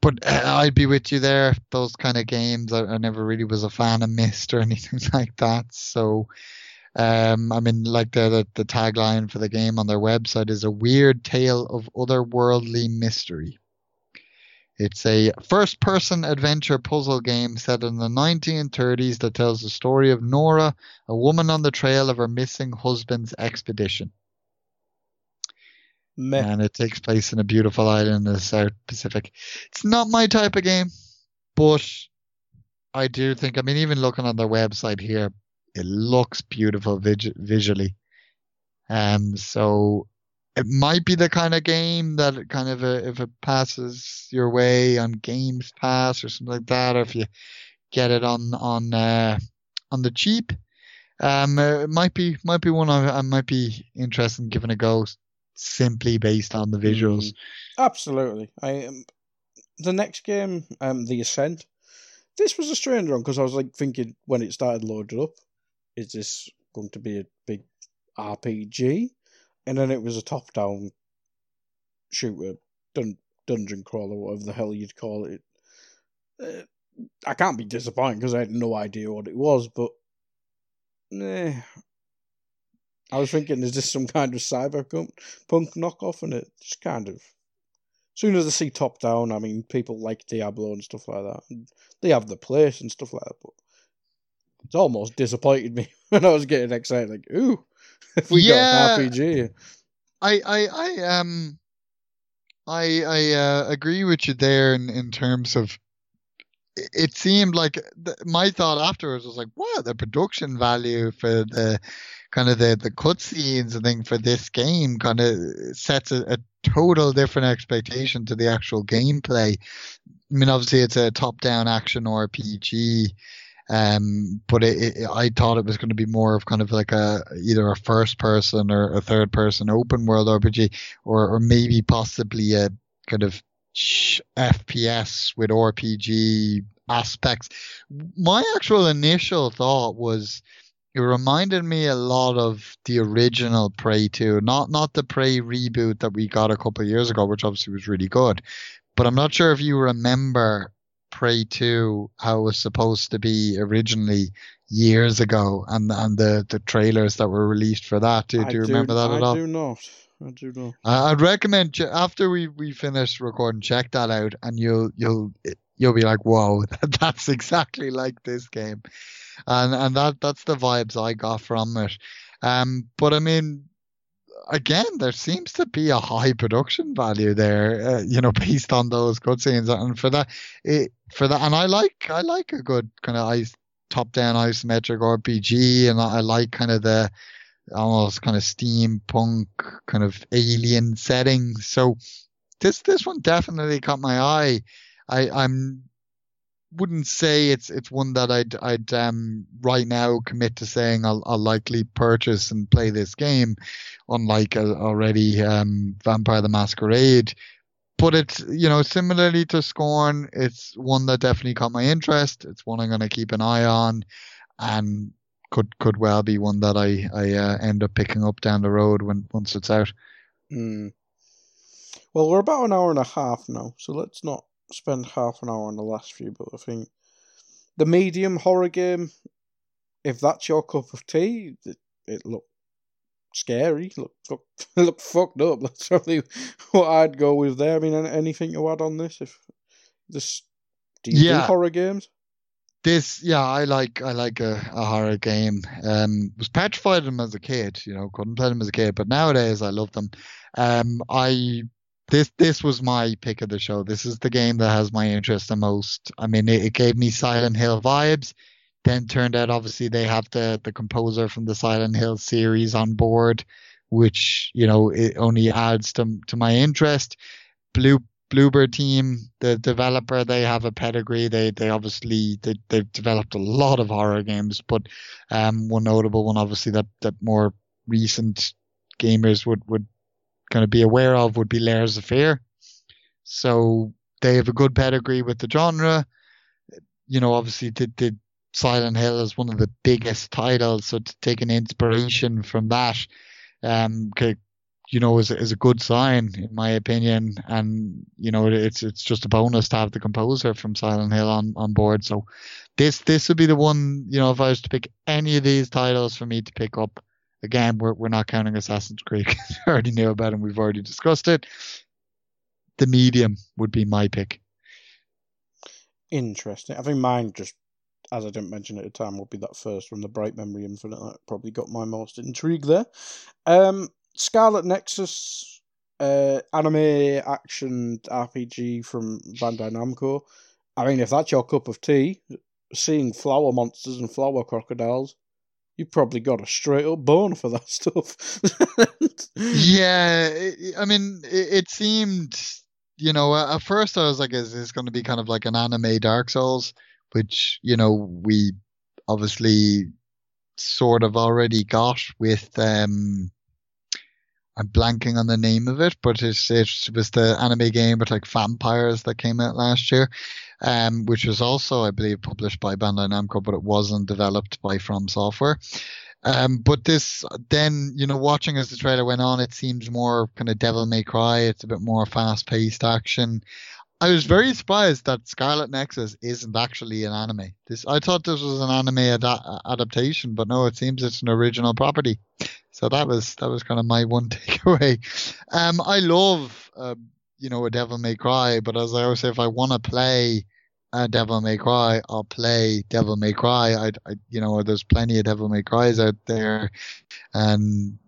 but uh, I'd be with you there. Those kind of games, I, I, never really was a fan of Myst or anything like that. So, um, I mean, like the, the the tagline for the game on their website is a weird tale of otherworldly mystery. It's a first person adventure puzzle game set in the 1930s that tells the story of Nora, a woman on the trail of her missing husband's expedition. Meh. And it takes place in a beautiful island in the South Pacific. It's not my type of game, but I do think, I mean, even looking on their website here, it looks beautiful visually. Um, so it might be the kind of game that kind of a, if it passes your way on Games Pass or something like that, or if you get it on on uh, on the cheap, um, uh, it might be might be one I, I might be interested in giving a go simply based on the visuals. Mm, absolutely, I um, the next game, um, the Ascent. This was a strange one because I was like thinking when it started loaded up, is this going to be a big RPG? and then it was a top-down shooter, dun- dungeon crawler, whatever the hell you'd call it. Uh, I can't be disappointed because I had no idea what it was, but eh. I was thinking, is this some kind of cyberpunk knockoff? And it just kind of. As soon as I see top down, I mean, people like Diablo and stuff like that. And they have the place and stuff like that, but it's almost disappointed me when I was getting excited. Like, ooh, if we yeah, got RPG. I I I um I I uh, agree with you there in in terms of it seemed like the, my thought afterwards was like, wow, the production value for the kind of the the cutscenes and thing for this game kind of sets a, a, total different expectation to the actual gameplay. I mean, obviously it's a top-down action RPG, um, but it, it, I thought it was going to be more of kind of like a either a first person or a third person open world RPG, or or maybe possibly a kind of FPS with RPG aspects. My actual initial thought was it reminded me a lot of the original Prey 2, not not the Prey reboot that we got a couple of years ago, which obviously was really good. But I'm not sure if you remember Prey 2 how it was supposed to be originally years ago and and the, the trailers that were released for that. Do, do you remember that at I all? I do not. I do not. I'd recommend after we, we finish recording, check that out, and you'll you'll you'll be like, "Whoa, that's exactly like this game," and and that that's the vibes I got from it. Um, but I mean, again, there seems to be a high production value there, uh, you know, based on those cutscenes, and for that, it, for that, and I like I like a good kind of ice top down isometric RPG, and I, I like kind of the almost kind of steampunk kind of alien setting. So this this one definitely caught my eye. I I'm wouldn't say it's it's one that I'd I'd um right now commit to saying I'll I'll likely purchase and play this game, unlike uh, already um Vampire the Masquerade. But it's you know similarly to Scorn, it's one that definitely caught my interest. It's one I'm going to keep an eye on, and could could well be one that I I uh, end up picking up down the road when once it's out. Mm. Well, we're about an hour and a half now, so let's not spend half an hour on the last few, but I think the medium horror game, if that's your cup of tea, it, it looked scary, look look look fucked up. That's probably what I'd go with there. I mean, anything to add on this? If this, do you yeah. do horror games? This, yeah, I like I like a, a horror game. Um, was petrified of them as a kid, you know, couldn't play them as a kid, but nowadays I love them. Um, I this this was my pick of the show. This is the game that has my interest the most. I mean, it, it gave me Silent Hill vibes. Then turned out, obviously, they have the the composer from the Silent Hill series on board, which you know it only adds to to my interest. Blue Bloober team, the developer, they have a pedigree. They they obviously they they've developed a lot of horror games, but um, one notable one obviously that that more recent gamers would would kind of be aware of would be Layers of Fear. So they have a good pedigree with the genre. You know, obviously did did Silent Hill is one of the biggest titles, so to take an inspiration from that, um, you know, is is a good sign in my opinion. And you know, it's it's just a bonus to have the composer from Silent Hill on on board. So this this would be the one. You know, if I was to pick any of these titles for me to pick up, again, we're we're not counting Assassin's Creed. I already knew about it. We've already discussed it. The medium would be my pick. Interesting. I think mine just as I didn't mention at the time, would be that first one, the Bright Memory Infinite. That probably got my most intrigue there. Um, Scarlet Nexus, uh, anime action RPG from Bandai Namco. I mean, if that's your cup of tea, seeing flower monsters and flower crocodiles, you've probably got a straight up bone for that stuff. yeah, I mean, it, it seemed, you know, at first I was like, is this going to be kind of like an anime Dark Souls? which you know we obviously sort of already got with um I'm blanking on the name of it, but it's, it was the anime game with like vampires that came out last year, um, which was also, I believe, published by Bandai Namco, but it wasn't developed by From Software. Um, but this, then, you know, watching as the trailer went on, it seems more kind of Devil May Cry. It's a bit more fast paced action. I was very surprised that Scarlet Nexus isn't actually an anime. This I thought this was an anime ad- adaptation, but no, it seems it's an original property. So that was that was kind of my one takeaway. Um, I love uh, you know a Devil May Cry, but as I always say, if I want to play a Devil May Cry, I'll play Devil May Cry. I, I you know there's plenty of Devil May Cries out there, and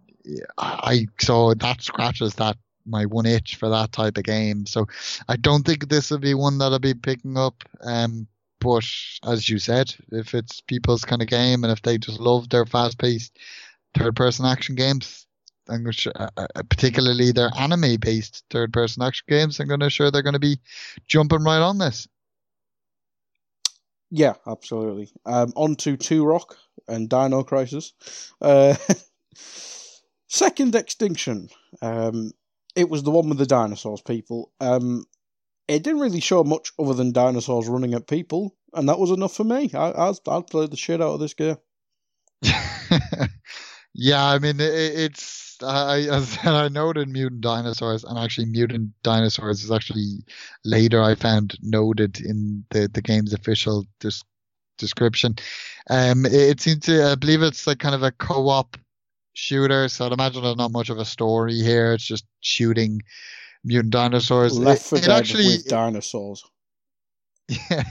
I so that scratches that my one itch for that type of game. So I don't think this will be one that I'll be picking up. Um, but as you said, if it's people's kind of game and if they just love their fast paced third person action games, I'm uh, uh, particularly their anime based third person action games, I'm going to sure they're going to be jumping right on this. Yeah, absolutely. Um, on to Two Rock and Dino Crisis. Uh, Second Extinction. Um, it was the one with the dinosaurs, people. Um, it didn't really show much other than dinosaurs running at people, and that was enough for me. I, I'd, I'd play the shit out of this game. yeah, I mean, it, it's I, as I noted mutant dinosaurs, and actually mutant dinosaurs is actually later I found noted in the the game's official dis- description. Um, it, it seems to, I believe it's like kind of a co-op shooter, so I'd imagine there's not much of a story here. It's just shooting mutant dinosaurs. Left for it, it actually with dinosaurs. Yeah,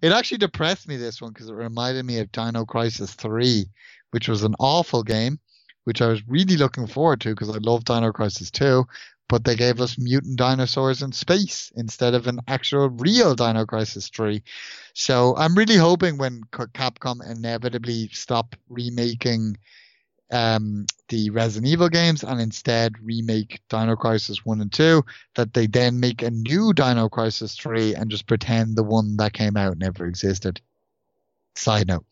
it actually depressed me this one because it reminded me of Dino Crisis Three, which was an awful game, which I was really looking forward to because I love Dino Crisis Two. But they gave us mutant dinosaurs in space instead of an actual real Dino Crisis 3. So I'm really hoping when Capcom inevitably stop remaking um, the Resident Evil games and instead remake Dino Crisis 1 and 2, that they then make a new Dino Crisis 3 and just pretend the one that came out never existed. Side note.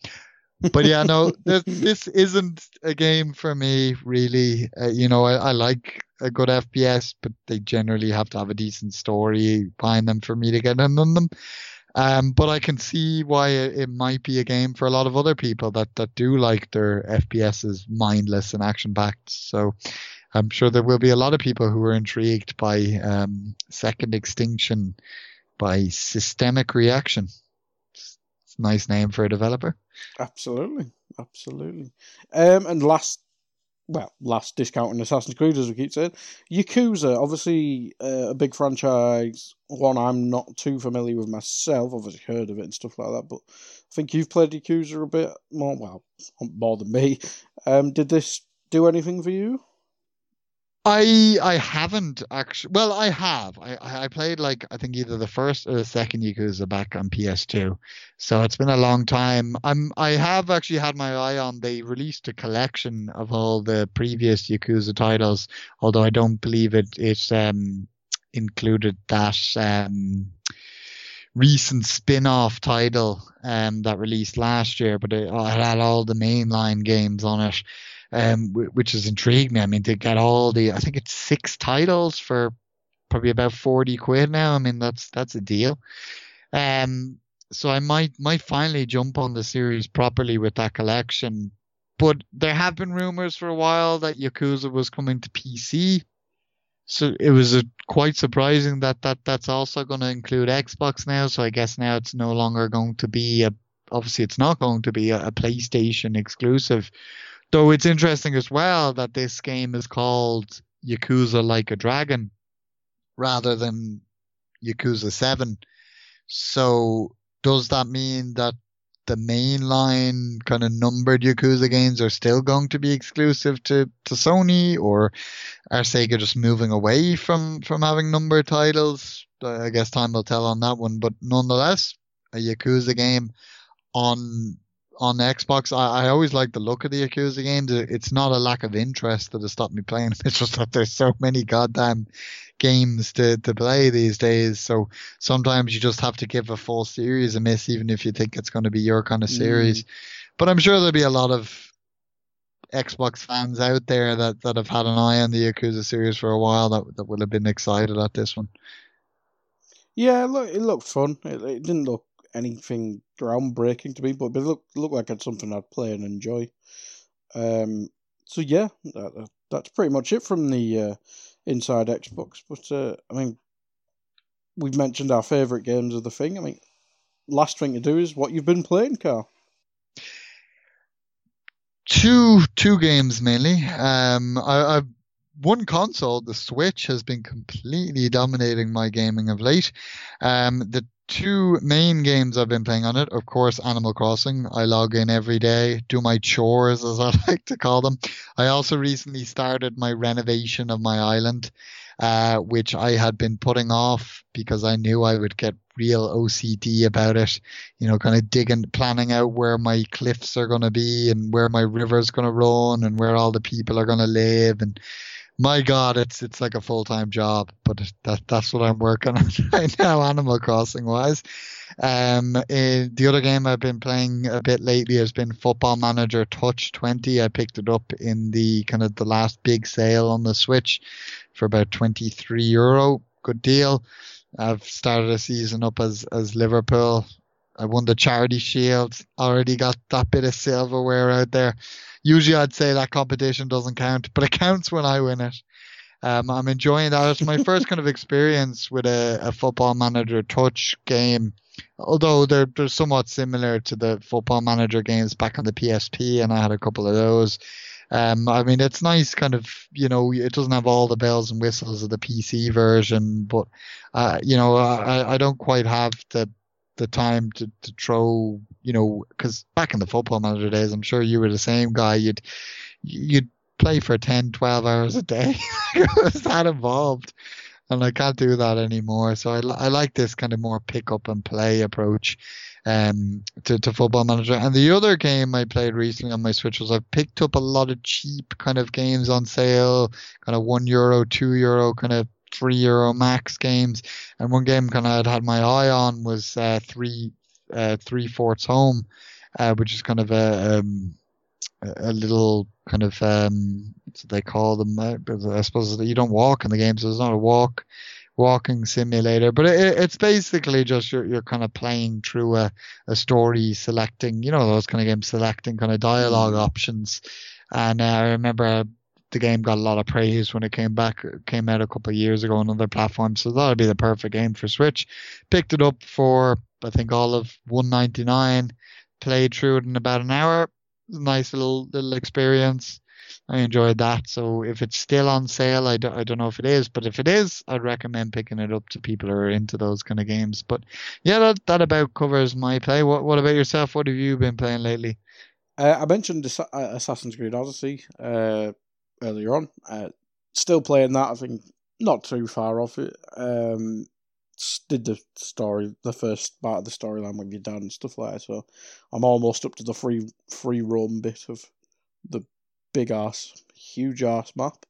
But yeah, no, this, this isn't a game for me, really. Uh, you know, I, I like a good FPS, but they generally have to have a decent story behind them for me to get in on them. Um, but I can see why it, it, might be a game for a lot of other people that, that do like their FPSs mindless and action packed. So I'm sure there will be a lot of people who are intrigued by um, Second Extinction by Systemic Reaction. Nice name for a developer. Absolutely, absolutely. Um, and last well, last discounting Assassin's Creed, as we keep saying. Yakuza, obviously uh, a big franchise, one I'm not too familiar with myself. Obviously heard of it and stuff like that, but I think you've played Yakuza a bit more, well, more than me. Um, did this do anything for you? I I haven't actually. Well, I have. I I played like I think either the first or the second Yakuza back on PS2, so it's been a long time. I'm I have actually had my eye on. They released a collection of all the previous Yakuza titles, although I don't believe it. It's um included that um, recent spin-off title um, that released last year, but it, it had all the mainline games on it, um, which has intrigued me. I mean, they get all the, I think it's six titles for probably about 40 quid now. I mean, that's, that's a deal. Um, so I might, might finally jump on the series properly with that collection. But there have been rumors for a while that Yakuza was coming to PC. So it was a, quite surprising that, that that's also going to include Xbox now. So I guess now it's no longer going to be a, obviously it's not going to be a, a PlayStation exclusive. Though it's interesting as well that this game is called Yakuza Like a Dragon rather than Yakuza 7. So does that mean that the mainline kind of numbered Yakuza games are still going to be exclusive to, to Sony, or are Sega just moving away from, from having numbered titles? Uh, I guess time will tell on that one, but nonetheless, a Yakuza game on on Xbox. I, I always like the look of the Yakuza games. It's not a lack of interest that has stopped me playing. It's just that there's so many goddamn games to, to play these days. So sometimes you just have to give a full series a miss, even if you think it's going to be your kind of series. Mm. But I'm sure there'll be a lot of Xbox fans out there that, that have had an eye on the Yakuza series for a while that that will have been excited at this one. Yeah, look, it looked fun. It, it didn't look anything groundbreaking to me, but, it looked, looked like it's something I'd play and enjoy. Um, so yeah, that, that's pretty much it from the uh, inside Xbox. But uh, I mean, we've mentioned our favourite games of the thing. I mean, last thing to do is what you've been playing, Carl. Two two games mainly. Um, I, I've one console, the Switch, has been completely dominating my gaming of late. Um, the two main games I've been playing on it, of course, Animal Crossing. I log in every day, do my chores, as I like to call them. I also recently started my renovation of my island, uh, which I had been putting off because I knew I would get real OCD about it. You know, kind of digging, planning out where my cliffs are going to be and where my river's going to run and where all the people are going to live and my god, it's it's like a full time job, but that that's what I'm working on right now, Animal Crossing wise. Um, eh, the other game I've been playing a bit lately has been Football Manager Touch 20. I picked it up in the kind of the last big sale on the Switch for about 23 euro. Good deal. I've started a season up as as Liverpool. I won the Charity Shield. Already got that bit of silverware out there usually I'd say that competition doesn't count, but it counts when I win it. Um, I'm enjoying that. It's my first kind of experience with a, a football manager touch game, although they're, they're somewhat similar to the football manager games back on the PSP, and I had a couple of those. Um, I mean, it's nice, kind of, you know, it doesn't have all the bells and whistles of the PC version, but, uh, you know, I, I don't quite have the the time to, to throw, you know, because back in the football manager days, I'm sure you were the same guy. You'd you'd play for 10, 12 hours a day. it was that involved. And I can't do that anymore. So I, I like this kind of more pick up and play approach um, to, to football manager. And the other game I played recently on my Switch was I picked up a lot of cheap kind of games on sale, kind of one euro, two euro kind of three euro max games. And one game kind of I'd had my eye on was uh, three uh, three fourths home, uh, which is kind of a um, a little kind of um, what do they call them? Uh, I suppose you don't walk in the game, so it's not a walk walking simulator, but it, it's basically just you're, you're kind of playing through a, a story, selecting, you know, those kind of games, selecting kind of dialogue mm. options. And uh, I remember the game got a lot of praise when it came back, came out a couple of years ago on other platforms. So that'd be the perfect game for Switch. Picked it up for I think all of 199. Played through it in about an hour. Nice little little experience. I enjoyed that. So if it's still on sale, I don't, I don't know if it is, but if it is, I'd recommend picking it up to people who are into those kind of games. But yeah, that, that about covers my play. What what about yourself? What have you been playing lately? Uh, I mentioned Assassin's Creed Odyssey. Uh, earlier on. Uh, still playing that. I think not too far off it. Um, did the story, the first part of the storyline with your dad and stuff like that. So I'm almost up to the free free roam bit of the big ass, huge ass map.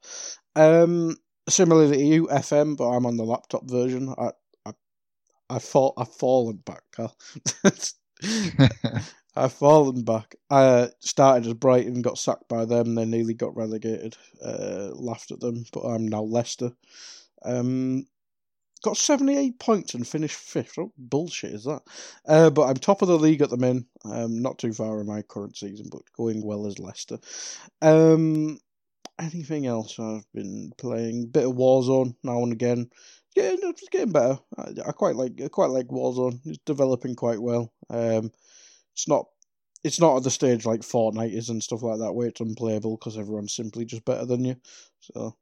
Um, similarly to you, FM, but I'm on the laptop version. I I I fall I've fallen back, Carl. I've fallen back. I started as Brighton, got sacked by them, then nearly got relegated. Uh, laughed at them, but I'm now Leicester. Um, got 78 points and finished fifth. What bullshit is that? Uh, but I'm top of the league at the min. Um, not too far in my current season, but going well as Leicester. Um, anything else I've been playing? Bit of Warzone now and again. Yeah, it's getting better. I, I quite like I quite like Warzone. It's developing quite well. Um, it's not it's not at the stage like Fortnite is and stuff like that where it's unplayable because everyone's simply just better than you. So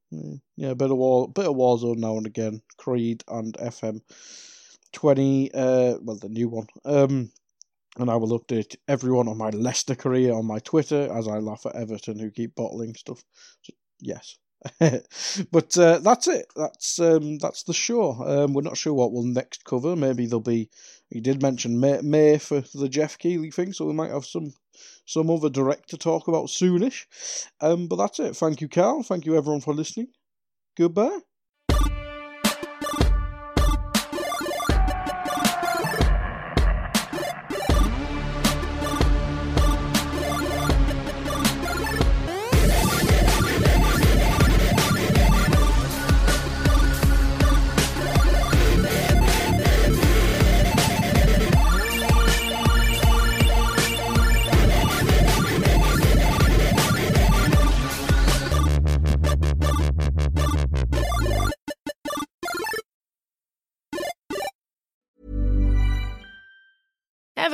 yeah, a bit of war, bit of Warzone now and again. Creed and FM twenty, uh, well the new one. Um, and I will update everyone on my Leicester career on my Twitter as I laugh at Everton who keep bottling stuff. So, yes. but uh, that's it. That's um, that's the show. Um, we're not sure what we'll next cover. Maybe there'll be. He did mention May, May for the Geoff Keighley thing, so we might have some some other direct to talk about soonish. Um, but that's it. Thank you, Carl. Thank you, everyone, for listening. Goodbye.